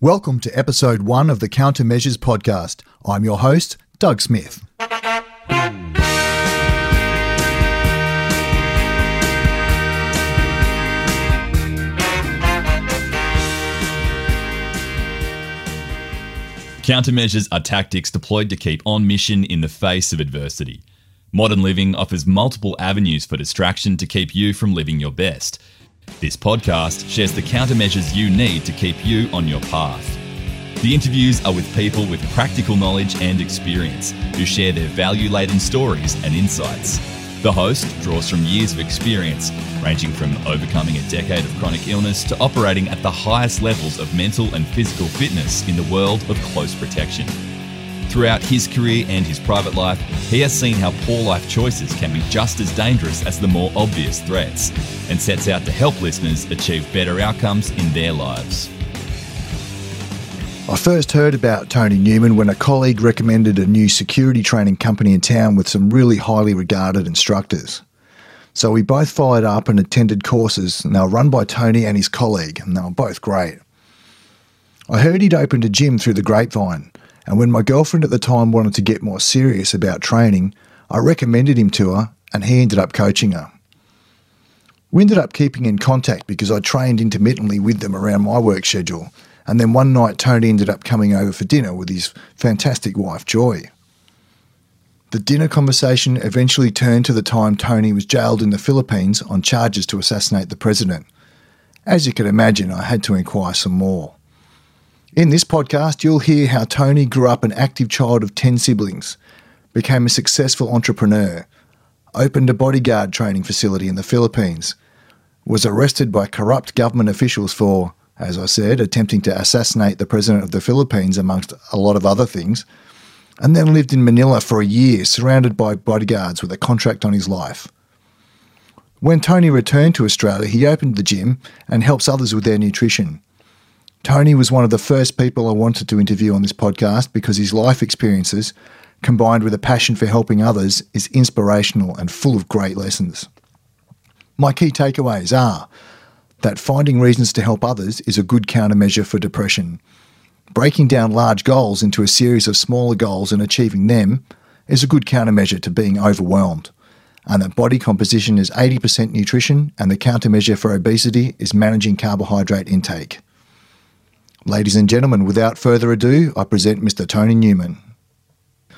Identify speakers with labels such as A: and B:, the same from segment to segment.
A: Welcome to episode one of the Countermeasures podcast. I'm your host, Doug Smith.
B: Countermeasures are tactics deployed to keep on mission in the face of adversity. Modern living offers multiple avenues for distraction to keep you from living your best. This podcast shares the countermeasures you need to keep you on your path. The interviews are with people with practical knowledge and experience who share their value laden stories and insights. The host draws from years of experience, ranging from overcoming a decade of chronic illness to operating at the highest levels of mental and physical fitness in the world of close protection. Throughout his career and his private life, he has seen how poor life choices can be just as dangerous as the more obvious threats, and sets out to help listeners achieve better outcomes in their lives.
A: I first heard about Tony Newman when a colleague recommended a new security training company in town with some really highly regarded instructors. So we both followed up and attended courses, and they were run by Tony and his colleague, and they were both great. I heard he'd opened a gym through the grapevine, and when my girlfriend at the time wanted to get more serious about training, I recommended him to her, and he ended up coaching her. We ended up keeping in contact because I trained intermittently with them around my work schedule, and then one night Tony ended up coming over for dinner with his fantastic wife, Joy. The dinner conversation eventually turned to the time Tony was jailed in the Philippines on charges to assassinate the president. As you can imagine, I had to inquire some more. In this podcast, you'll hear how Tony grew up an active child of 10 siblings, became a successful entrepreneur, opened a bodyguard training facility in the Philippines, was arrested by corrupt government officials for, as I said, attempting to assassinate the president of the Philippines, amongst a lot of other things, and then lived in Manila for a year, surrounded by bodyguards with a contract on his life. When Tony returned to Australia, he opened the gym and helps others with their nutrition. Tony was one of the first people I wanted to interview on this podcast because his life experiences, combined with a passion for helping others, is inspirational and full of great lessons. My key takeaways are that finding reasons to help others is a good countermeasure for depression. Breaking down large goals into a series of smaller goals and achieving them is a good countermeasure to being overwhelmed. And that body composition is 80% nutrition, and the countermeasure for obesity is managing carbohydrate intake. Ladies and gentlemen, without further ado, I present Mr. Tony Newman.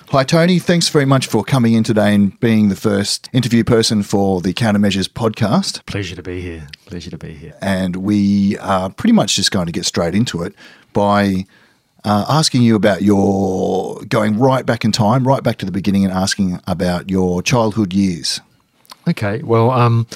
A: Hi, Tony. Thanks very much for coming in today and being the first interview person for the Countermeasures podcast.
C: Pleasure to be here. Pleasure to be here.
A: And we are pretty much just going to get straight into it by uh, asking you about your going right back in time, right back to the beginning, and asking about your childhood years.
C: Okay. Well, um,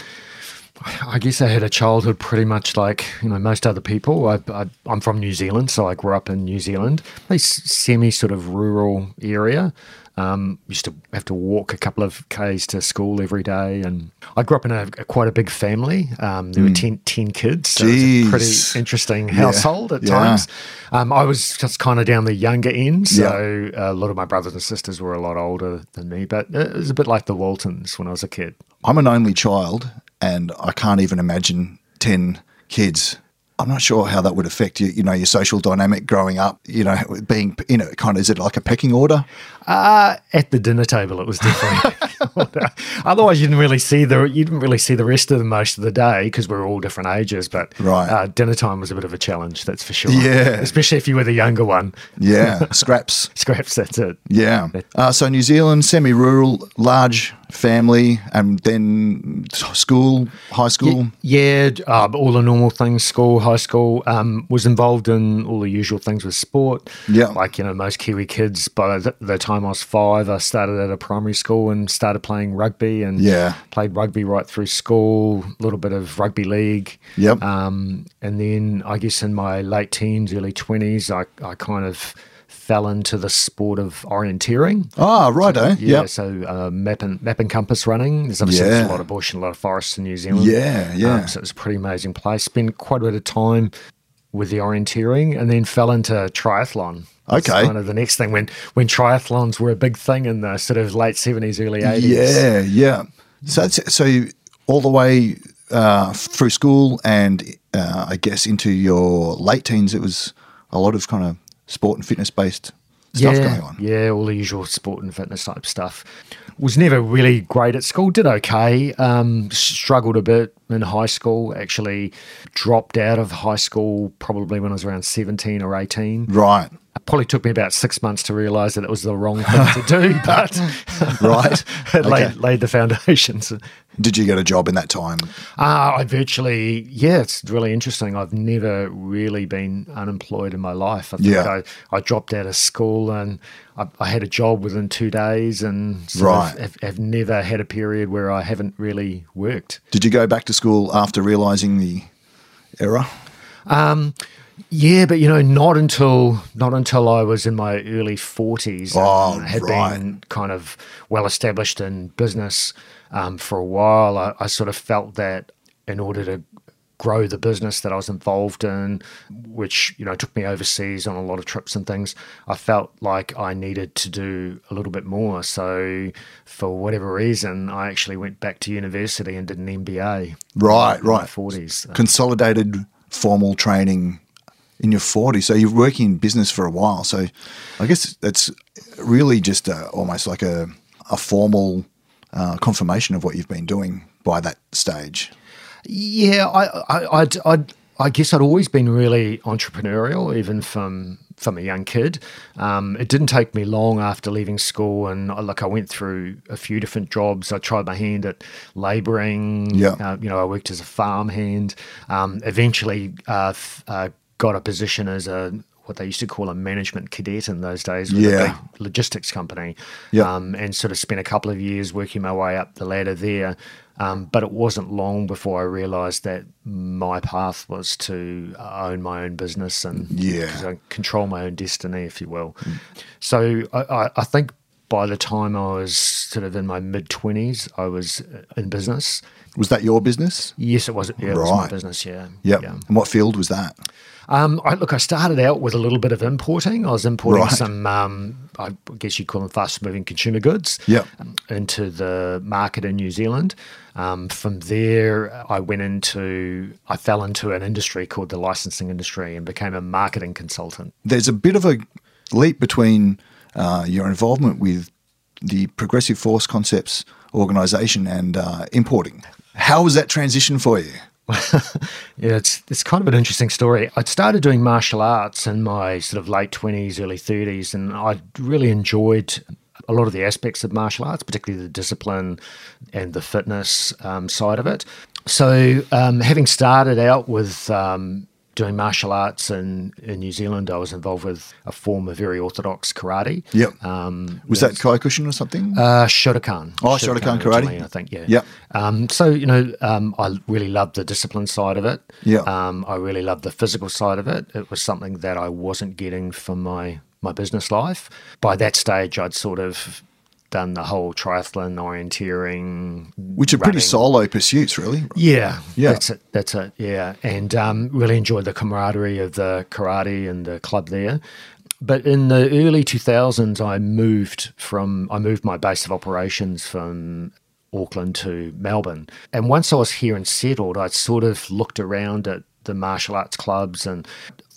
C: I guess I had a childhood pretty much like you know most other people. I, I, am from New Zealand, so I grew up in New Zealand, a semi sort of rural area. Um, used to have to walk a couple of k's to school every day, and I grew up in a, a quite a big family. Um, there mm. were 10, 10 kids, so
A: Jeez.
C: it was a pretty interesting household yeah. at
A: yeah.
C: times. Um, I was just kind of down the younger end, so yeah. a lot of my brothers and sisters were a lot older than me. But it was a bit like the Waltons when I was a kid.
A: I'm an only child, and I can't even imagine 10 kids. I'm not sure how that would affect you, you know, your social dynamic growing up, you know, being, you know, kind of, is it like a pecking order?
C: Uh, at the dinner table, it was different. Otherwise, you didn't really see the you didn't really see the rest of them most of the day because we are all different ages. But
A: right,
C: uh, dinner time was a bit of a challenge, that's for sure.
A: Yeah,
C: especially if you were the younger one.
A: Yeah, scraps,
C: scraps. That's it.
A: Yeah. Uh, so New Zealand, semi-rural, large family, and then school, high school.
C: Yeah, yeah uh, all the normal things. School, high school. Um, was involved in all the usual things with sport.
A: Yeah,
C: like you know most Kiwi kids. By the, the time time I was five, I started at a primary school and started playing rugby and
A: yeah.
C: played rugby right through school, a little bit of rugby league.
A: Yep.
C: Um, and then I guess in my late teens, early 20s, I, I kind of fell into the sport of orienteering.
A: Ah, right,
C: so,
A: eh?
C: Yeah,
A: yep.
C: so uh, map, and, map and compass running. There's obviously
A: yeah.
C: a lot of bush and a lot of forests in New Zealand.
A: Yeah, yeah. Um,
C: so it was a pretty amazing place. Spent quite a bit of time with the orienteering and then fell into triathlon.
A: That's okay.
C: kind of the next thing when when triathlons were a big thing in the sort of late seventies, early eighties.
A: Yeah, yeah. So so all the way uh, through school and uh, I guess into your late teens, it was a lot of kind of sport and fitness based stuff
C: yeah,
A: going on.
C: Yeah, all the usual sport and fitness type stuff. Was never really great at school. Did okay. Um, struggled a bit in high school. Actually, dropped out of high school probably when I was around seventeen or eighteen.
A: Right.
C: Probably took me about six months to realise that it was the wrong thing to do, but
A: Right.
C: it
A: Okay.
C: laid, laid the foundations.
A: Did you get a job in that time?
C: Uh, I virtually, yeah, it's really interesting. I've never really been unemployed in my life. I think
A: Yeah.
C: I, I dropped out of school and I, I had a job within two days and
A: Right.
C: have, have never had a period where I haven't really worked.
A: Did you go back to school after realizing the error?
C: Yeah, but you know, not until not until I was in my early forties.
A: Oh,
C: had
A: right.
C: been kind of well established in business um, for a while. I, I sort of felt that in order to grow the business that I was involved in, which you know took me overseas on a lot of trips and things, I felt like I needed to do a little bit more. So, for whatever reason, I actually went back to university and did an MBA.
A: Right,
C: in
A: right.
C: forties.
A: Consolidated formal training in your 40s. So you're working in business for a while. So I guess that's really just a, almost like a, a formal uh, confirmation of what you've been doing by that stage.
C: Yeah, I, I, I'd, I'd, I guess I'd always been really entrepreneurial, even from from a young kid. Um, it didn't take me long after leaving school, and I, like I went through a few different jobs. I tried my hand at labouring.
A: Yeah.
C: uh, you know, I worked as a farm hand. Um, eventually, uh, f- uh, got a position as a what they used to call a management cadet in those days with
A: Yeah.
C: a big logistics company.
A: Yeah.
C: Um, and sort of spent a couple of years working my way up the ladder there. Um, but it wasn't long before I realised that my path was to own my own business and
A: Yeah.
C: control my own destiny, if you will. So I, I, think by the time I was sort of in my mid twenties, I was in business.
A: Was that your business?
C: Yes, it was. Yeah, it was my
A: Right.
C: business. Yeah.
A: Yep.
C: Yeah.
A: And what field was that?
C: Um, I, look, I started out with a little bit of importing. I was importing
A: Right.
C: some, um, I guess you'd call them fast-moving consumer goods
A: Yep.
C: um, into the market in New Zealand. Um, from there, I went into, I fell into an industry called the licensing industry and became a marketing consultant.
A: There's a bit of a leap between uh, your involvement with the Progressive Force Concepts organization and uh, importing. How was that transition for you?
C: Yeah, it's it's kind of an interesting story. I'd started doing martial arts in my sort of late twenties, early thirties, and I really enjoyed a lot of the aspects of martial arts, particularly the discipline and the fitness um, side of it. So, um, having started out with um, doing martial arts in, in New Zealand, I was involved with a form of very orthodox karate.
A: Yep.
C: Um,
A: Was that Kyokushin or something?
C: uh, Shotokan.
A: Oh, Shotokan karate.
C: originally, I think, yeah.
A: Yep.
C: Um, so, you know, um, I really loved the discipline side of it.
A: Yeah.
C: Um, I really loved the physical side of it. It was something that I wasn't getting from my, my business life. By that stage, I'd sort of done the whole triathlon, orienteering.
A: Which are pretty solo pursuits, really.
C: Yeah,
A: Yeah.
C: that's it. That's it. Yeah, and um, really enjoyed the camaraderie of the karate and the club there. But in the early 2000s, I moved from I moved my base of operations from Auckland to Melbourne. And once I was here and settled, I sort of looked around at the martial arts clubs and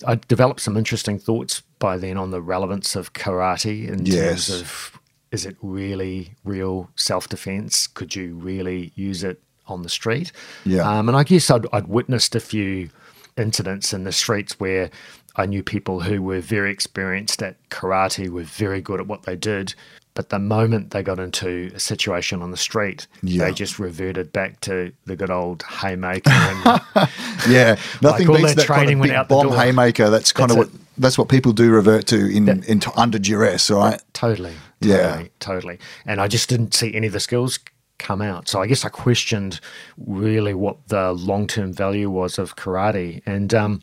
C: I developed some interesting thoughts by then on the relevance of karate in
A: Yes.
C: terms of is it really real self defense? Could you really use it on the street?
A: Yeah.
C: Um, and I guess I'd, I'd witnessed a few incidents in the streets where I knew people who were very experienced at karate, were very good at what they did. But the moment they got into a situation on the street,
A: Yeah.
C: they just reverted back to the good old haymaker. And,
A: Yeah, nothing
C: all
A: beats
C: that
A: that kind
C: training
A: of
C: went
A: big
C: out the
A: bomb haymaker. That's kind
C: That's
A: of what that's what people do revert to in, in under duress, right?
C: Totally.
A: Yeah.
C: Totally. Totally. And I just didn't see any of the skills come out. So I guess I questioned really what the long term value was of karate. And um,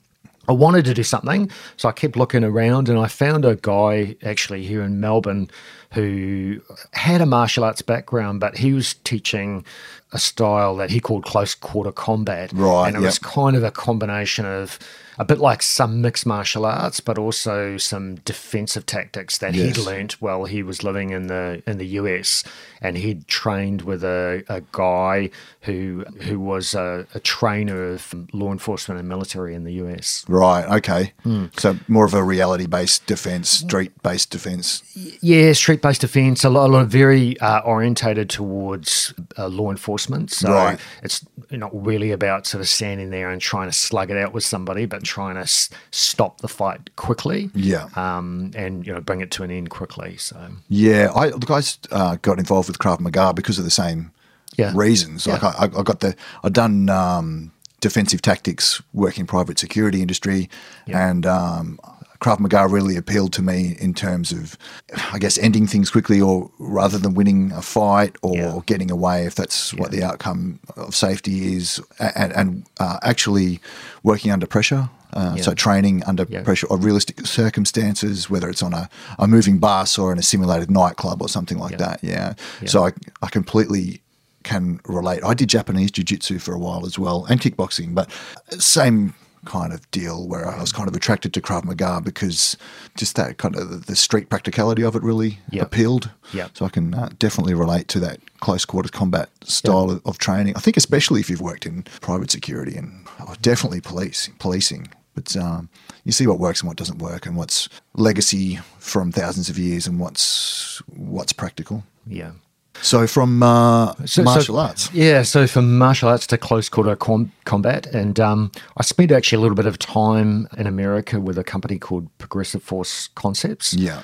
C: I wanted to do something. So I kept looking around and I found a guy actually here in Melbourne who had a martial arts background, but he was teaching a style that he called close quarter combat.
A: Right,
C: And it
A: yep.
C: was kind of a combination of a bit like some mixed martial arts, but also some defensive tactics that
A: Yes.
C: he'd learnt while he was living in the in the US, and he'd trained with a, a guy who who was a, a trainer of law enforcement and military in the US.
A: Right. Okay.
C: Hmm.
A: So more of a reality-based defense, street-based defense.
C: Yeah, street based defense, a lot, a lot of very uh, orientated towards uh, law enforcement. So
A: Right.
C: it's not really about sort of standing there and trying to slug it out with somebody, but trying to s- stop the fight quickly.
A: Yeah.
C: Um, and, you know, bring it to an end quickly. So,
A: Yeah, I look. I uh, got involved with Krav Maga because of the same
C: Yeah.
A: reasons.
C: Yeah.
A: Like I, I got the I done um, defensive tactics, working private security industry, and um, Krav Maga really appealed to me in terms of, I guess, ending things quickly, or rather than winning a fight or
C: Yeah.
A: getting away if that's what the outcome of safety is, and, and uh, actually working under pressure. Uh, So training under
C: Yeah.
A: pressure or realistic circumstances, whether it's on a, a moving bus or in a simulated nightclub or something like
C: Yeah.
A: that. Yeah.
C: Yeah.
A: So I, I completely can relate. I did Japanese jiu-jitsu for a while as well and kickboxing, but same kind of deal where I was kind of attracted to Krav Maga because just that kind of the street practicality of it really
C: Yeah.
A: appealed.
C: Yeah.
A: So I can uh, definitely relate to that close quarters combat style of, of training. I think especially if you've worked in private security and oh, definitely police policing. But um, you see what works and what doesn't work, and what's legacy from thousands of years, and what's what's practical.
C: yeah.
A: So from uh,
C: So- so-
A: martial arts,
C: Yeah, so from martial arts to close quarter com- combat, and um, I spent actually a little bit of time in America with a company called Progressive Force Concepts.
A: yeah,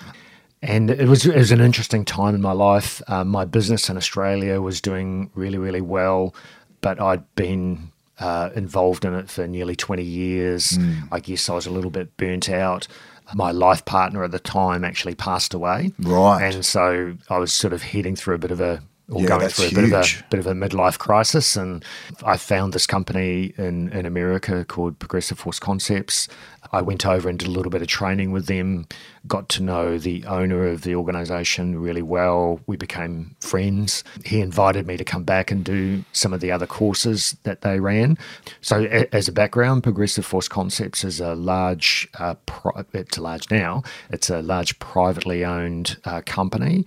C: And it was it was an interesting time in my life. Uh, my business in Australia was doing really really well, but I'd been uh, involved in it for nearly twenty years. I guess I was a little bit burnt out. My life partner at the time actually passed away,
A: Right.
C: And so I was sort of heading through a bit of a or
A: Yeah,
C: going through a bit of a bit of a midlife crisis, and I found this company in in America called Progressive Force Concepts. I went over and did a little bit of training with them, got to know the owner of the organization really well. We became friends. He invited me to come back and do some of the other courses that they ran. So, a- as a background, Progressive Force Concepts is a large, uh, pri- it's large now, it's a large privately owned uh, company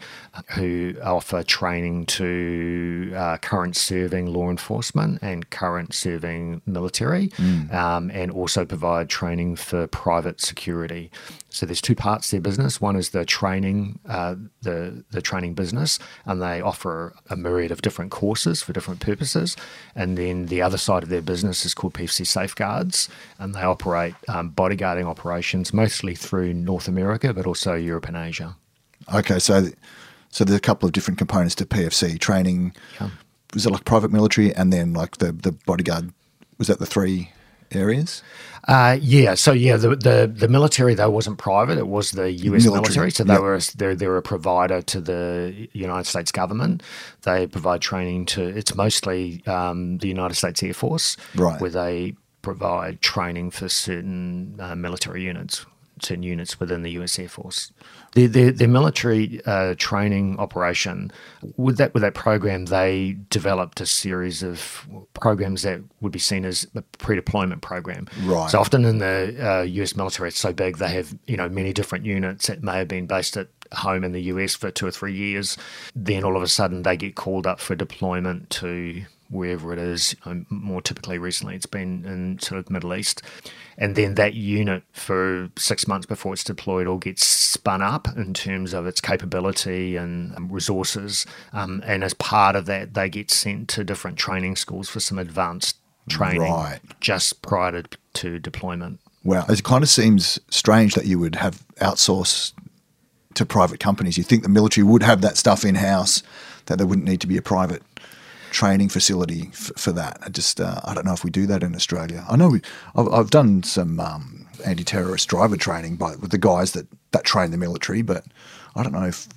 C: who offer training to uh, current serving law enforcement and current serving military, um, and also provide training for private security. So there's two parts to their business. One is the training, uh, the the training business, and they offer a myriad of different courses for different purposes. And then the other side of their business is called PFC Safeguards, and they operate um, bodyguarding operations mostly through North America, but also Europe and Asia.
A: okay. So so there's a couple of different components to PFC training.
C: Yeah.
A: Was it like private military and then like the the bodyguard? Was that the three areas?
C: Uh, yeah, so yeah, the, the the military though wasn't private; it was the U.S.
A: Military,
C: military. So they
A: yep.
C: were they're they're a provider to the United States government. They provide training to it's mostly um, the United States Air Force,
A: Right.
C: where they provide training for certain uh, military units, certain units within the U.S. Air Force. The the, the military uh, training operation with that with that program, they developed a series of programs that would be seen as a pre-deployment program.
A: Right.
C: So often in the uh, U.S. military, it's so big they have you know many different units that may have been based at home in the U.S. for two or three years. Then all of a sudden they get called up for deployment to wherever it is. Um, more typically, recently it's been in sort of Middle East, and then that unit for six months before it's deployed all gets spun up in terms of its capability and um, resources. Um, and as part of that, they get sent to different training schools for some advanced training
A: Right.
C: just prior to, to deployment.
A: Wow, it kind of seems strange that you would have outsourced to private companies. You think the military would have that stuff in house, that there wouldn't need to be a private training facility f- for that. I just, uh, I don't know if we do that in Australia. I know we, I've, I've done some um, anti-terrorist driver training by with the guys that that train the military, but I don't know if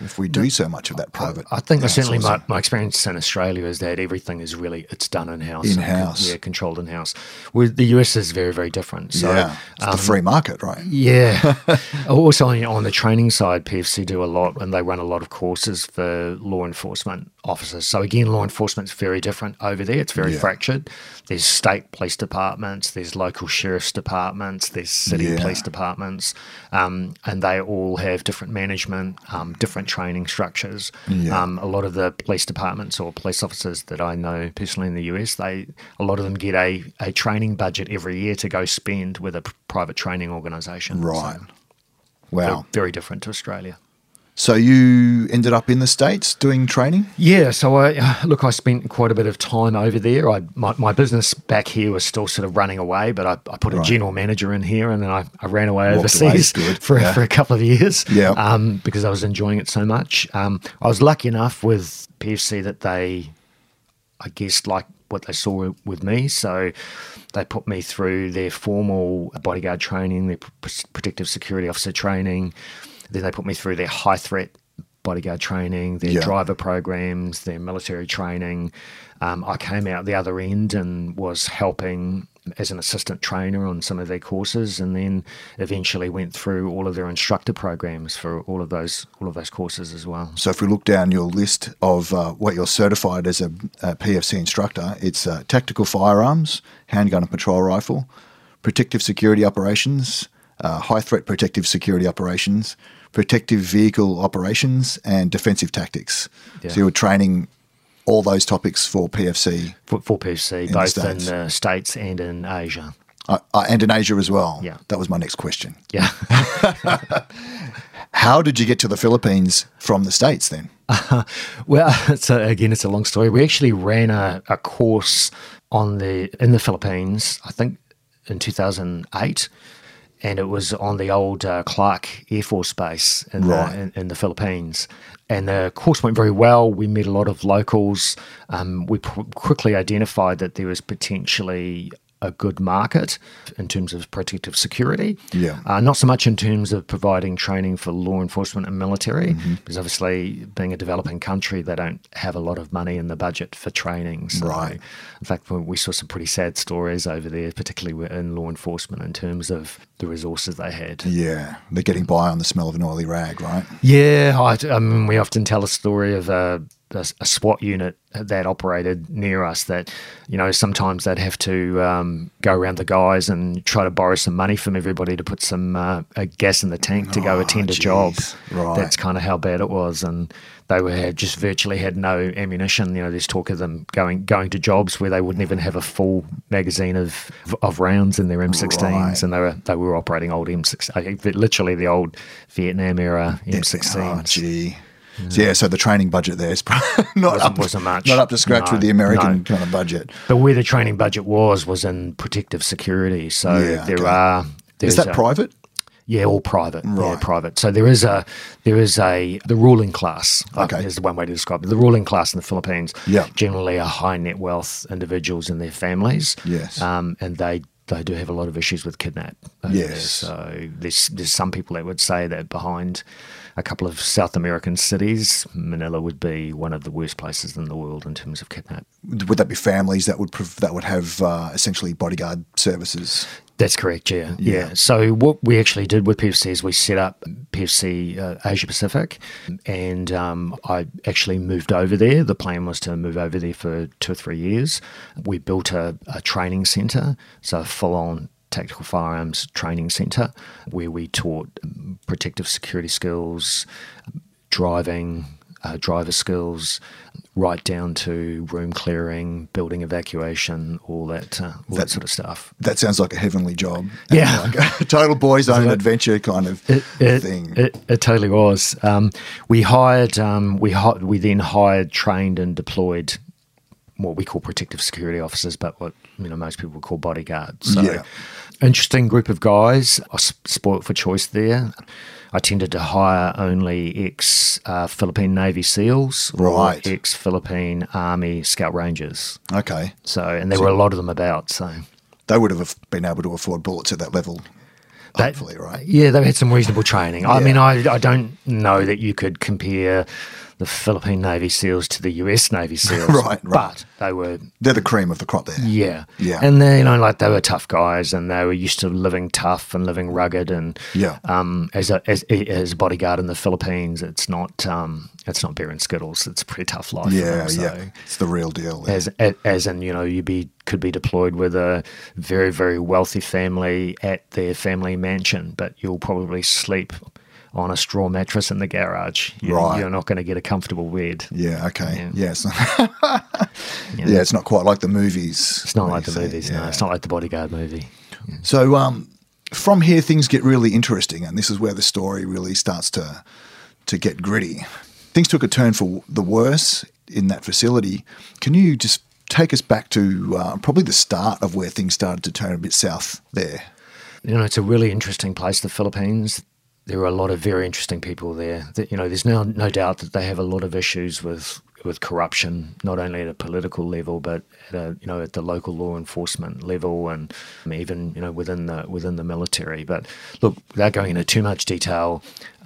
A: if we do so much of that private.
C: I think certainly my, my experience in Australia is that everything is really it's done in house.
A: In-house.
C: yeah, controlled in house. With the US is very very different. So
A: yeah, it's
C: um,
A: the free market, right?
C: yeah. also on, on the training side, PFC do a lot and they run a lot of courses for law enforcement officers. So again, law enforcement's very different over there. It's very
A: Yeah.
C: fractured. There's state police departments, there's local sheriff's departments, there's city
A: Yeah.
C: police departments, um, and they all have different management, um, different training structures.
A: Yeah.
C: Um, a lot of the police departments or police officers that I know personally in the US, they a lot of them get a, a training budget every year to go spend with a private training organisation. So
A: Right.
C: very,
A: Wow.
C: very different to Australia.
A: So you ended up in the states doing training.
C: Yeah, so I look. I spent quite a bit of time over there. I my, my business back here was still sort of running away, but I, I put a
A: Right.
C: general manager in here, and then I, I ran away
A: Walked
C: overseas
A: good,
C: for
A: yeah.
C: for a couple of years.
A: Yeah.
C: um, because I was enjoying it so much. Um, I was lucky enough with PFC that they, I guess, like what they saw with me, so they put me through their formal bodyguard training, their protective security officer training. Then they put me through their high threat bodyguard training, their
A: Yeah.
C: driver programs, their military training. Um, I came out the other end and was helping as an assistant trainer on some of their courses, and then eventually went through all of their instructor programs for all of those all of those courses as well.
A: So if we look down your list of uh, what you're certified as a, a PFC instructor, it's uh, tactical firearms, handgun and patrol rifle, protective security operations, uh, high threat protective security operations, protective vehicle operations, and defensive tactics.
C: Yeah.
A: So you were training all those topics for PFC
C: For, for PFC,
A: the
C: both
A: States.
C: in the States and in Asia.
A: uh, uh, and in Asia as well.
C: Yeah.
A: That was my next question.
C: Yeah.
A: How did you get to the Philippines from the States then?
C: Well, it's a, again, it's a long story. We actually ran a, a course on the in the Philippines, I think, in two thousand eight, and it was on the old uh, Clark Air Force Base in,
A: Right.
C: the, in, in the Philippines. And the course went very well. We met a lot of locals. Um, we pr- quickly identified that there was potentially a good market in terms of protective security.
A: Yeah.
C: Uh, not so much in terms of providing training for law enforcement and military,
A: Mm-hmm.
C: because obviously, being a developing country, they don't have a lot of money in the budget for training. So,
A: Right.
C: In fact, we- saw some pretty sad stories over there, particularly in law enforcement, in terms of the resources they had.
A: Yeah, they're getting by on the smell of an oily rag, right?
C: Yeah, I, I mean, we often tell a story of a, a, a SWAT unit that operated near us that, you know, sometimes they'd have to um, go around the guys and try to borrow some money from everybody to put some uh, uh, gas in the tank to go
A: Oh,
C: attend a job.
A: Right.
C: That's kind of how bad it was. And they were had just virtually had no ammunition. You know, there's talk of them going going to jobs where they wouldn't even have a full magazine of of rounds in their M16s,
A: Right.
C: and they were they were operating old M16, literally the old Vietnam era M16s.
A: Oh, gee. So, yeah, so the training budget there is probably not
C: Wasn't-
A: up,
C: wasn't much.
A: not up to scratch
C: No,
A: with the American
C: no.
A: kind of budget.
C: But where the training budget was was in protective security. So
A: Yeah,
C: there
A: okay.
C: are.
A: Is that
C: a-
A: private?
C: Yeah, all private. Yeah,
A: Right.
C: private. So there is a there is a the ruling class.
A: Okay.
C: think is the one way to describe it. The ruling class in the Philippines.
A: Yeah.
C: Generally, are high net wealth individuals and their families.
A: Yes.
C: Um, and they they do have a lot of issues with kidnap.
A: Yes.
C: So there's there's some people that would say that behind a couple of South American cities, Manila would be one of the worst places in the world in terms of kidnap.
A: Would that be families that would prov- that would have uh, essentially bodyguard services?
C: That's correct, yeah.
A: Yeah.
C: yeah. So what we actually did with PFC is we set up PFC uh, Asia Pacific, and um, I actually moved over there. The plan was to move over there for two or three years. We built a, a training centre, so a full-on tactical firearms training centre, where we taught um, protective security skills, driving, uh, driver skills, right down to room clearing, building evacuation, all that, uh, all that, sort of stuff.
A: That sounds like a heavenly job.
C: Yeah.
A: like a total boys' own adventure kind of
C: It, it,
A: thing.
C: It, it totally was. Um, we hired, um, we hi- we then hired, trained, and deployed what we call protective security officers, but what you know most people would call bodyguards. So,
A: Yeah.
C: interesting group of guys. I spoilt for choice there. I tended to hire only ex uh, Philippine Navy SEALs
A: Right.
C: or ex Philippine Army Scout Rangers.
A: okay,
C: So, and there were a lot of them about. So,
A: they would have been able to afford bullets at that level.
C: They-
A: hopefully, right?
C: Yeah, they've had some reasonable training. I mean, I, I don't know that you could compare the Philippine Navy SEALs to the US Navy SEAls.
A: Right, right.
C: But they were,
A: They're the cream of the crop there.
C: yeah.
A: Yeah.
C: And they, you know, like they were tough guys and they were used to living tough and living rugged. And
A: Yeah.
C: um, as, a, as, as a bodyguard in the Philippines, it's not, um, it's not beer and skittles. It's a pretty tough life.
A: Yeah,
C: so
A: yeah. It's the real deal. there.
C: as a- as in you know you be could be deployed with a very very wealthy family at their family mansion, but you'll probably sleep on a straw mattress in the garage. You,
A: Right.
C: You're not going to get a comfortable bed.
A: Yeah. Okay.
C: Yeah.
A: Yes. yeah. It's not quite like the movies.
C: It's not like the
A: see-
C: movies. No, it's not like the Bodyguard movie.
A: So um, from here, things get really interesting, and this is where the story really starts to to get gritty. Things took a turn for the worse in that facility. Can you just take us back to uh, probably the start of where things started to turn a bit south there?
C: You know, it's a really interesting place, the Philippines. There are a lot of very interesting people there. That, you know, there's no no doubt that they have a lot of issues with with corruption, not only at a political level, but at a, you know at the local law enforcement level, and even you know within the within the military. But look, without going into too much detail,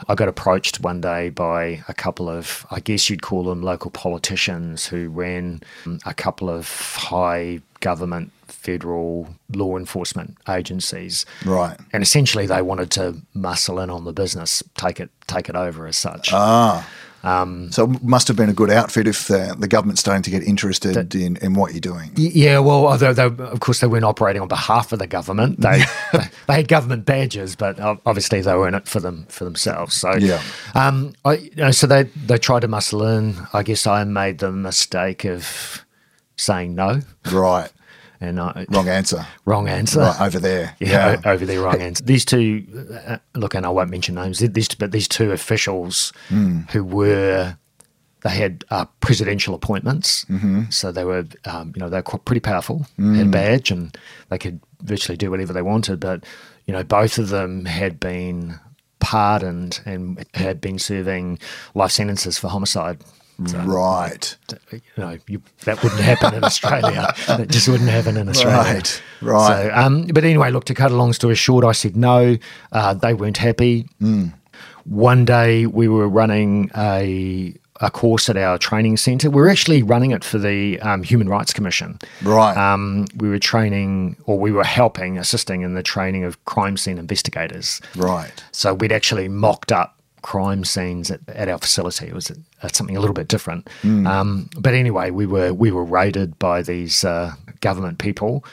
C: I got approached one day by a couple of, I guess you'd call them local politicians who ran um, a couple of high government federal law enforcement agencies.
A: Right.
C: And essentially they wanted to muscle in on the business, take it take it over as such.
A: Ah. So it must have been a good outfit if uh, the government's starting to get interested in, in what you're doing.
C: Yeah, well, although they, of course they weren't operating on behalf of the government, they they, they had government badges, but obviously they were in it for them for themselves. So
A: Yeah.
C: um, I, you know, so they they tried to muscle in. I guess I made the mistake of saying no,
A: Right.
C: And I,
A: Wrong answer.
C: wrong answer.
A: Right over there.
C: Yeah, o- over there, wrong answer. These two, uh, look, and I won't mention names. These, but these two officials who were, they had uh, presidential appointments, mm-hmm. so they were, um, you know, they were pretty powerful. Had a badge, and they could virtually do whatever they wanted. But you know, both of them had been pardoned and had been serving life sentences for homicide. So,
A: Right.
C: you know, you, that wouldn't happen in Australia. that just wouldn't happen in Australia.
A: Right, right.
C: So, um, but anyway, look, to cut a long story short, I said no. Uh, they weren't happy.
A: Hmm.
C: One day we were running a, a course at our training centre. We were actually running it for the um, Human Rights Commission.
A: Right.
C: Um, we were training, or we were helping, assisting in the training of crime scene investigators.
A: Right.
C: So we'd actually mocked up crime scenes at, at our facility. It was uh, something a little bit different. Um, but anyway, we were we were raided by these uh, government people,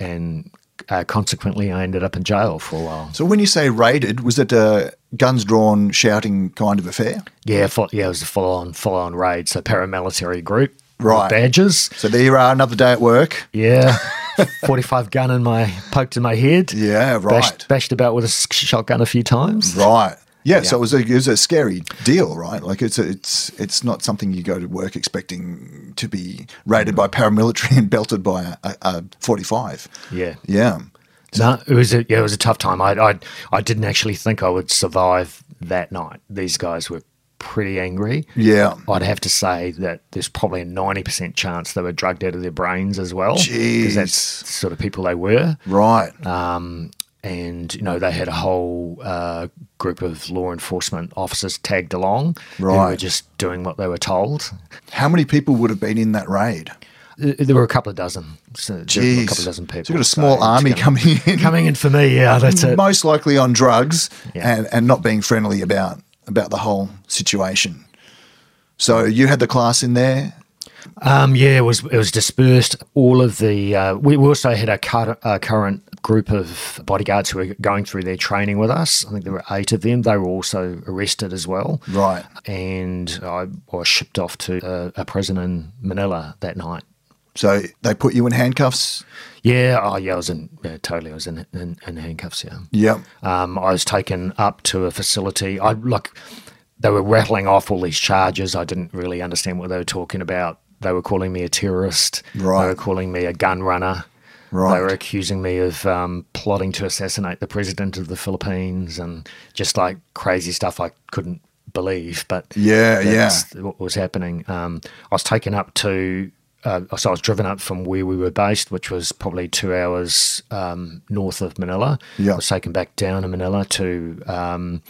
C: and uh, consequently, I ended up in jail for a while.
A: So when you say raided, was it a guns drawn, shouting kind of affair?
C: Yeah, full, yeah, it was a full on full on raid. So paramilitary group, with
A: Right.
C: badges.
A: So there you are, another day at work.
C: Yeah, forty five gun in my poked in my head.
A: Yeah, right.
C: Bashed, bashed about with a shotgun a few times.
A: Right. Yeah, so it was, a, it was a scary deal, right? Like it's a, it's it's not something you go to work expecting to be raided by paramilitary and belted by a, a, a forty five.
C: Yeah.
A: Yeah.
C: No, it was a yeah, it was a tough time. I I I didn't actually think I would survive that night. These guys were pretty angry.
A: Yeah.
C: I'd have to say that there's probably a ninety percent chance they were drugged out of their brains as well.
A: Jeez.
C: that's the sort of people they were.
A: Right.
C: Um, and you know they had a whole uh, group of law enforcement officers tagged along Right, who were just doing what they were told.
A: How many people would have been in that raid?
C: There were a couple of dozen, so there were
A: Jeez.
C: a couple of dozen people.
A: So you've got a small
C: it's
A: army coming in.
C: coming in for me. Yeah, that's it.
A: most likely on drugs
C: Yeah.
A: and, and not being friendly about about the whole situation. So you had the class in there.
C: Um, yeah, it was it was dispersed. All of the uh, we also had a cur- uh, current group of bodyguards who were going through their training with us. I think there were eight of them. They were also arrested as well.
A: Right.
C: And I was shipped off to a, a prison in Manila that night.
A: So they put you in handcuffs.
C: Yeah, oh yeah, I was in yeah, totally. I was in, in in handcuffs. Yeah.
A: Yep.
C: Um, I was taken up to a facility. I like they were rattling off all these charges. I didn't really understand what they were talking about. They were calling me a terrorist.
A: Right.
C: They were calling me a gun runner.
A: Right.
C: They were accusing me of um, plotting to assassinate the president of the Philippines and just like crazy stuff I couldn't believe. But
A: Yeah,
C: that's what was happening. Um, I was taken up to uh, so I was driven up from where we were based, which was probably two hours um, north of Manila.
A: Yeah.
C: I was taken back down to Manila to um,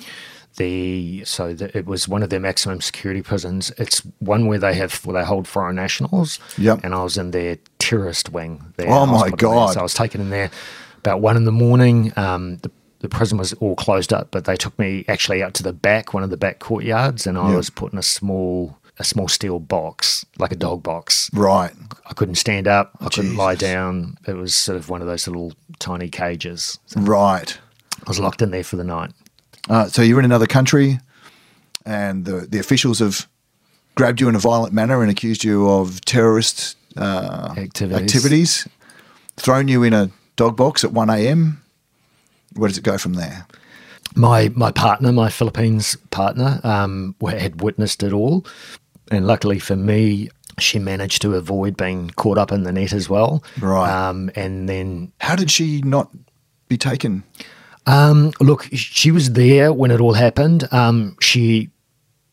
C: the so the, it was one of their maximum security prisons. It's one where they have where they hold foreign nationals.
A: Yep.
C: And I was in their terrorist wing. There.
A: Oh my
C: put in there.
A: God.
C: So I was taken in there about one in the morning. Um, the the prison was all closed up, but they took me actually out to the back, one of the back courtyards, and I
A: Yep.
C: was put in a small a small steel box, like a dog box.
A: Right.
C: I couldn't stand up. I couldn't lie down. It was sort of one of those little tiny cages.
A: Right.
C: I was locked in there for the night.
A: Uh, so you're in another country, and the the officials have grabbed you in a violent manner and accused you of terrorist uh,
C: Activities.
A: activities, thrown you in a dog box at one a.m. Where does it go from there?
C: My my partner, my Philippines partner, um, had witnessed it all, and luckily for me, she managed to avoid being caught up in the net as well.
A: Right.
C: Um, and then
A: How did she not be taken?
C: Um, look, she was there when it all happened. Um, she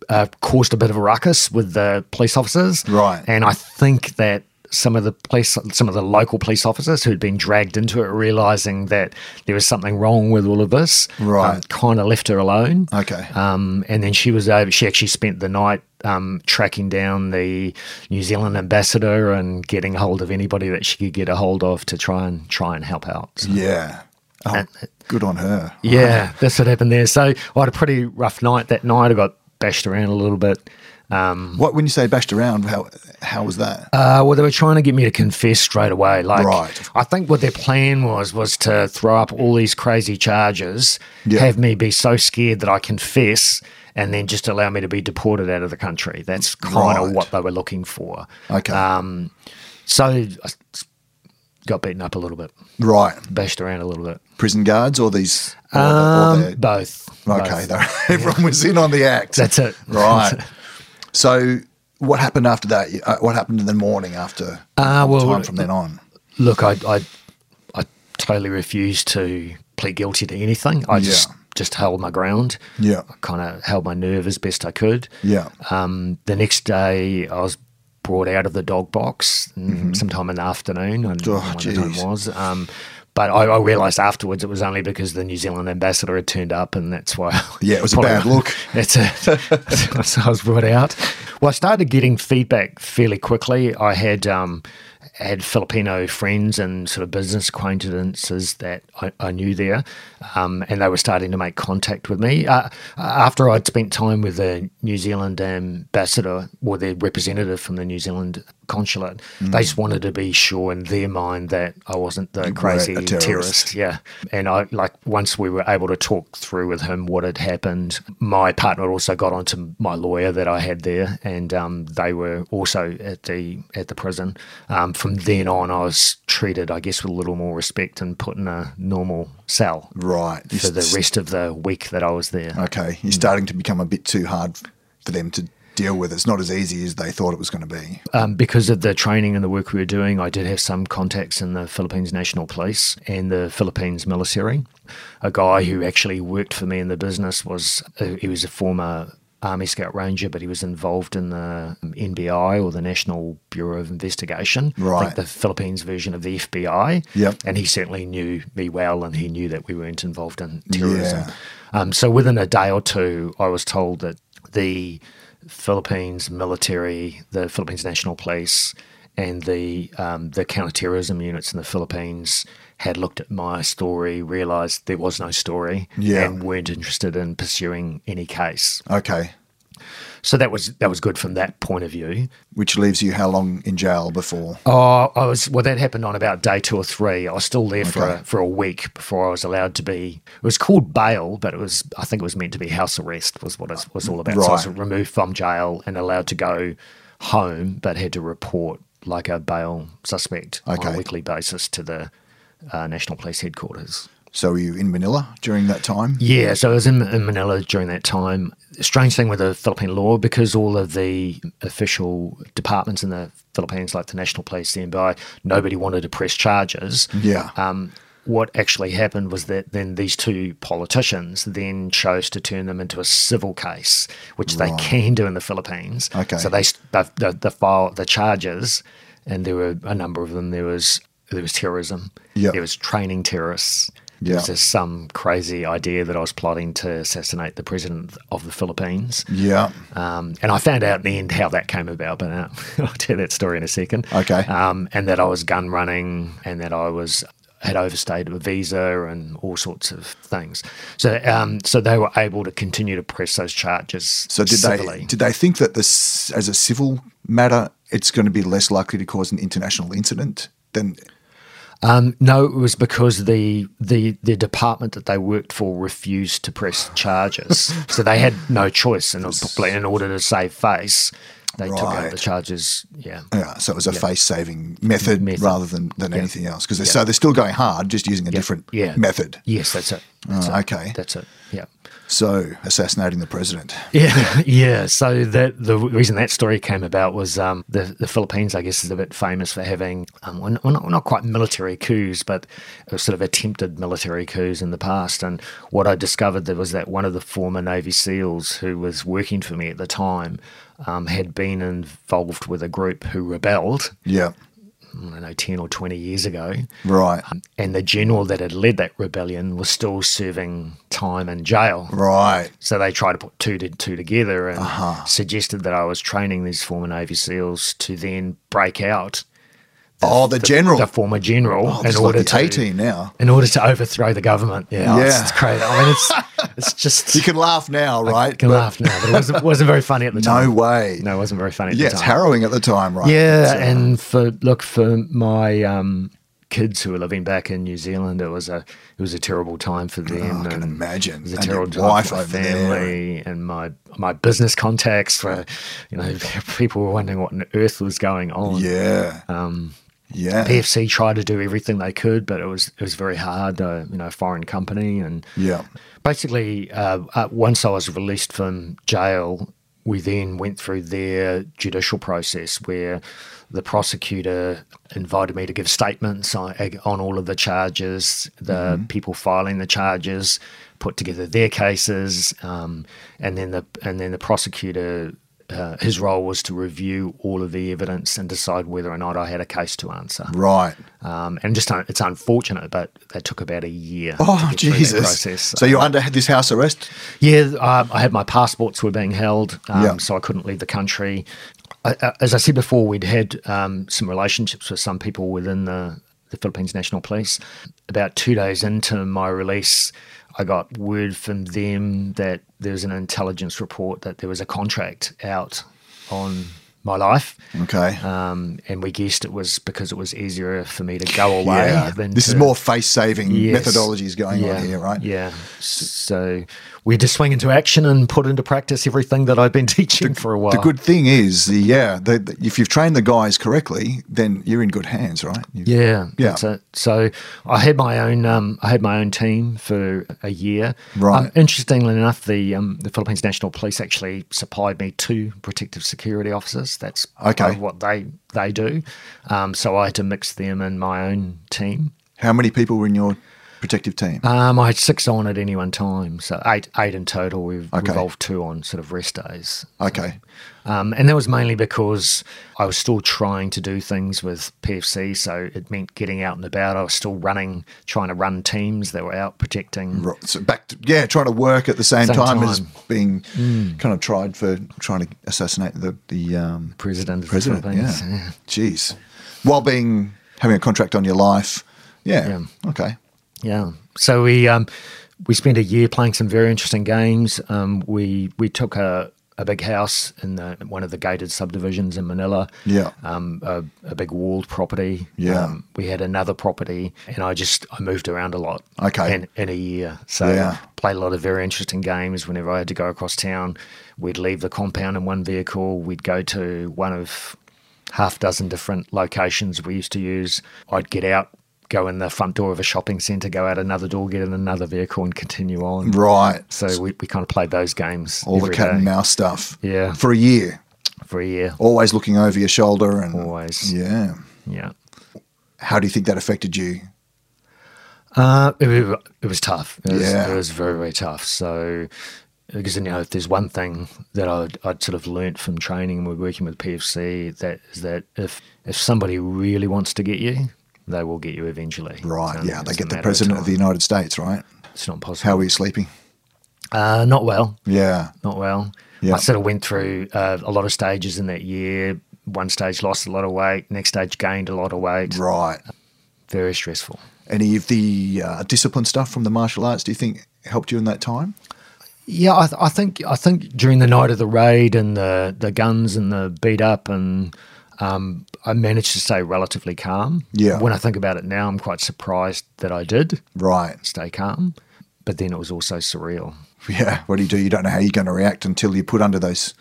C: uh, caused a bit of a ruckus with the police officers,
A: Right.
C: And I think that some of the police, some of the local police officers who'd been dragged into it, realizing that there was something wrong with all of this,
A: Right.
C: kind of left her alone.
A: Okay.
C: Um, and then she was over. She actually spent the night um, tracking down the New Zealand ambassador and getting hold of anybody that she could get a hold of to try and try and help out. So-
A: Yeah. Oh,
C: And-
A: good on her.
C: yeah, that's what happened there. So I had a pretty rough night that night. I got bashed around a little bit. Um,
A: What when you say bashed around? How how was that?
C: uh, well, they were trying to get me to confess straight away. Like,
A: Right.
C: I think what their plan was was to throw up all these crazy charges, have me be so scared that I confess, and then just allow me to be deported out of the country. That's kind of
A: Right.
C: what they were looking for.
A: Okay.
C: Um, so I got beaten up a little bit,
A: right.
C: bashed around a little bit.
A: Prison guards or these? Or the- or
C: Um,
A: the-
C: both.
A: okay.
C: both.
A: Everyone was in on the act.
C: That's it.
A: Right.
C: That's it.
A: So, what happened after that? Uh, what happened in the morning after
C: Uh, well,
A: time from then on?
C: Look, I, I, I totally refused to plead guilty to anything. I just just held my ground.
A: Yeah.
C: I kind of held my nerve as best I could.
A: Yeah.
C: Um, the next day, I was brought out of the dog box mm, sometime in the afternoon. I don't know
A: Mm-hmm. Oh,
C: the time was. Um, but I, I realised afterwards it was only because the New Zealand ambassador had turned up, and that's why.
A: Yeah, it was a bad look.
C: That's it. so I was brought out. Well, I started getting feedback fairly quickly. I had um, had Filipino friends and sort of business acquaintances that I, I knew there, um, and they were starting to make contact with me. Uh, after I'd spent time with the New Zealand ambassador or their representative from the New Zealand consulate, they just wanted to be sure in their mind that I wasn't the
A: weren't
C: crazy
A: terrorist.
C: terrorist. Yeah. And I like once we were able to talk through with him what had happened, my partner also got onto my lawyer that I had there and um, they were also at the at the prison. Um, from then on I was treated I guess with a little more respect and put in a normal cell
A: Right. You
C: for the rest of the week that I was there.
A: Okay. You're starting to become a bit too hard for them to deal with. It's not as easy as they thought it was going to be.
C: Um, because of the training and the work we were doing, I did have some contacts in the Philippines National Police and the Philippines military. A guy who actually worked for me in the business was uh, he was a former Army Scout Ranger, but he was involved in the um, NBI or the National Bureau of Investigation,
A: Right.
C: like the Philippines version of the FBI.
A: Yep.
C: And he certainly knew me well, and he knew that we weren't involved in terrorism.
A: Yeah.
C: Um, so within a day or two, I was told that the Philippines military, the Philippines National Police, and the um, the counterterrorism units in the Philippines had looked at my story, realised there was no story,
A: Yeah.
C: and weren't interested in pursuing any case.
A: Okay.
C: So that was that was good from that point of view.
A: Which leaves you how long in jail before?
C: Oh, I was well. That happened on about day two or three. I was still there for a, for a week before I was allowed to be. It was called bail, but it was I think it was meant to be house arrest. Was what it was all about. So I was removed from jail and allowed to go home, but had to report like a bail suspect on a weekly basis to the uh, National Police headquarters.
A: So were you in Manila during that time?
C: Yeah, so I was in, in Manila during that time. Strange thing with the Philippine law, because all of the official departments in the Philippines, like the National Police, the NBI, nobody wanted to press charges.
A: Yeah.
C: Um, what actually happened was that then these two politicians then chose to turn them into a civil case, which they can do in the Philippines.
A: Okay.
C: So they the, the, the file the charges and there were a number of them. There was there was terrorism.
A: Yeah.
C: There was training terrorists. There was
A: Yeah.
C: just some crazy idea that I was plotting to assassinate the president of the Philippines.
A: Yeah.
C: Um, and I found out in the end how that came about, but uh, I'll tell that story in a second.
A: Okay.
C: Um, and that I was gun running and that I was had overstayed a visa and all sorts of things. So um, so they were able to continue to press those charges
A: So did
C: civilly.
A: they did they think that this as a civil matter it's going to be less likely to cause an international incident than
C: Um, no, it was because the, the the department that they worked for refused to press charges, so they had no choice. And in order to save face, they took out the charges. Yeah,
A: yeah, so it was a face saving method,
C: Method.
A: rather than, than anything else because so they're still going hard just using a different
C: yeah.
A: method.
C: yes, that's it. That's
A: Oh,
C: it.
A: okay.
C: that's it. Yeah.
A: So assassinating the president.
C: Yeah, yeah. So that the reason that story came about was um, the the Philippines, I guess, is a bit famous for having um, well, not, not quite military coups, but sort of attempted military coups in the past. And what I discovered there was that one of the former Navy SEALs who was working for me at the time um, had been involved with a group who rebelled.
A: Yeah.
C: I don't know, ten or twenty years ago.
A: Right.
C: And the general that had led that rebellion was still serving time in jail.
A: Right.
C: So they tried to put two to two together and
A: Uh-huh.
C: suggested that I was training these former Navy SEAls to then break out
A: oh, the, general.
C: the former general,
A: oh,
C: in order
A: like
C: to
A: now.
C: in order to overthrow the government. Yeah,
A: Yeah.
C: It's, it's crazy. I mean, it's it's just
A: You can laugh now, right?
C: I can
A: But
C: laugh now, but it wasn't, wasn't very funny at the time.
A: No way.
C: No, it wasn't very funny at
A: Yeah,
C: the
A: it's harrowing at the time, right?
C: Yeah,
A: It's, uh,
C: and for look for my um, kids who were living back in New Zealand, it was a it was a terrible time for them.
A: Oh, I can imagine.
C: It was a
A: And
C: terrible time
A: wife
C: for my
A: over there.
C: family and my my business contacts. Were, you know, people were wondering what on earth was going on.
A: yeah.
C: Um,
A: yeah.
C: PFC tried to do everything they could, but it was it was very hard. Uh, you know, foreign company and
A: Yeah.
C: basically, uh, uh, once I was released from jail, we then went through their judicial process where the prosecutor invited me to give statements on, on all of the charges, the people filing the charges, put together their cases, um, and then the and then the prosecutor. Uh, his role was to review all of the evidence and decide whether or not I had a case to answer.
A: Right.
C: Um, and just it's unfortunate, but that took about a year.
A: Oh,
C: to get through that
A: Jesus.
C: process.
A: So you're under this house arrest?
C: Yeah, um, I had my passports were being held, um,
A: Yeah.
C: so I couldn't leave the country. I, uh, as I said before, we'd had um, some relationships with some people within the, the Philippines National Police. About two days into my release, I got word from them that there was an intelligence report that there was a contract out on my life.
A: Okay.
C: Um, and we guessed it was because it was easier for me to go away.
A: yeah.
C: Than
A: This is more face saving
C: Yes.
A: methodologies going
C: yeah,
A: on here, right?
C: Yeah. So we had to swing into action and put into practice everything that I'd been teaching for a while.
A: The good thing is, the, yeah, the, the- if you've trained the guys correctly, then you're in good hands, right? You-
C: yeah,
A: Yeah.
C: So I had my own, um, I had my own team for a year.
A: Right.
C: Um, interestingly enough, the um, the Philippines National Police actually supplied me two protective security officers. That's
A: Okay.
C: what they they do. Um, so I had to mix them in my own team.
A: How many people were in your protective team?
C: Um, I had six on at any one time, so eight eight in total. We've
A: Okay.
C: revolved two on sort of rest days.
A: okay.
C: Um, and that was mainly because I was still trying to do things with PFC, so it meant getting out and about. I was still running, trying to run teams that were out protecting.
A: Right. So back to, yeah, trying to work at the same,
C: Same
A: time, as
C: time. Mm.
A: being kind of tried for trying to assassinate the, the um,
C: President of
A: president. Yeah.
C: yeah.
A: Jeez. While being, having a contract on your life. Yeah.
C: Yeah.
A: Okay.
C: Yeah. So we um, we spent a year playing some very interesting games. Um, we we took a, a big house in the, one of the gated subdivisions in Manila.
A: Yeah.
C: Um, a, a big walled property.
A: Yeah.
C: Um, we had another property, and I just I moved around a lot.
A: Okay.
C: In, in a year, so
A: Yeah.
C: played a lot of very interesting games. Whenever I had to go across town, we'd leave the compound in one vehicle. We'd go to one of half dozen different locations we used to use. I'd get out, go in the front door of a shopping centre, go out another door, get in another vehicle, and continue on.
A: Right.
C: So we, we kind of played those games
A: All the cat and mouse stuff.
C: Yeah.
A: For a year.
C: for a year.
A: Always looking over your shoulder and
C: Always.
A: Yeah.
C: Yeah.
A: How do you think that affected you?
C: Uh, it, it was tough. It was,
A: Yeah.
C: it was very, very tough. So because you know if there's one thing that I'd, I'd sort of learnt from training and we're working with PFC that is that if if somebody really wants to get you, they will get you eventually.
A: Right.
C: It's
A: yeah. They get the president of the. United States, right?
C: It's not possible.
A: How are you sleeping?
C: Uh, not well.
A: Yeah.
C: Not well.
A: Yeah.
C: I sort of went through uh, a lot of stages in that year. One stage lost a lot of weight. Next stage gained a lot of weight.
A: Right.
C: Very stressful.
A: Any of the uh, discipline stuff from the martial arts do you think helped you in that time?
C: Yeah, I, th- I think I think during the night of the raid and the the guns and the beat up and um, I managed to stay relatively calm.
A: Yeah.
C: When I think about it now, I'm quite surprised that I did
A: Right.
C: stay calm. But then it was also surreal.
A: Yeah. What do you do? You don't know how you're going to react until you're put under those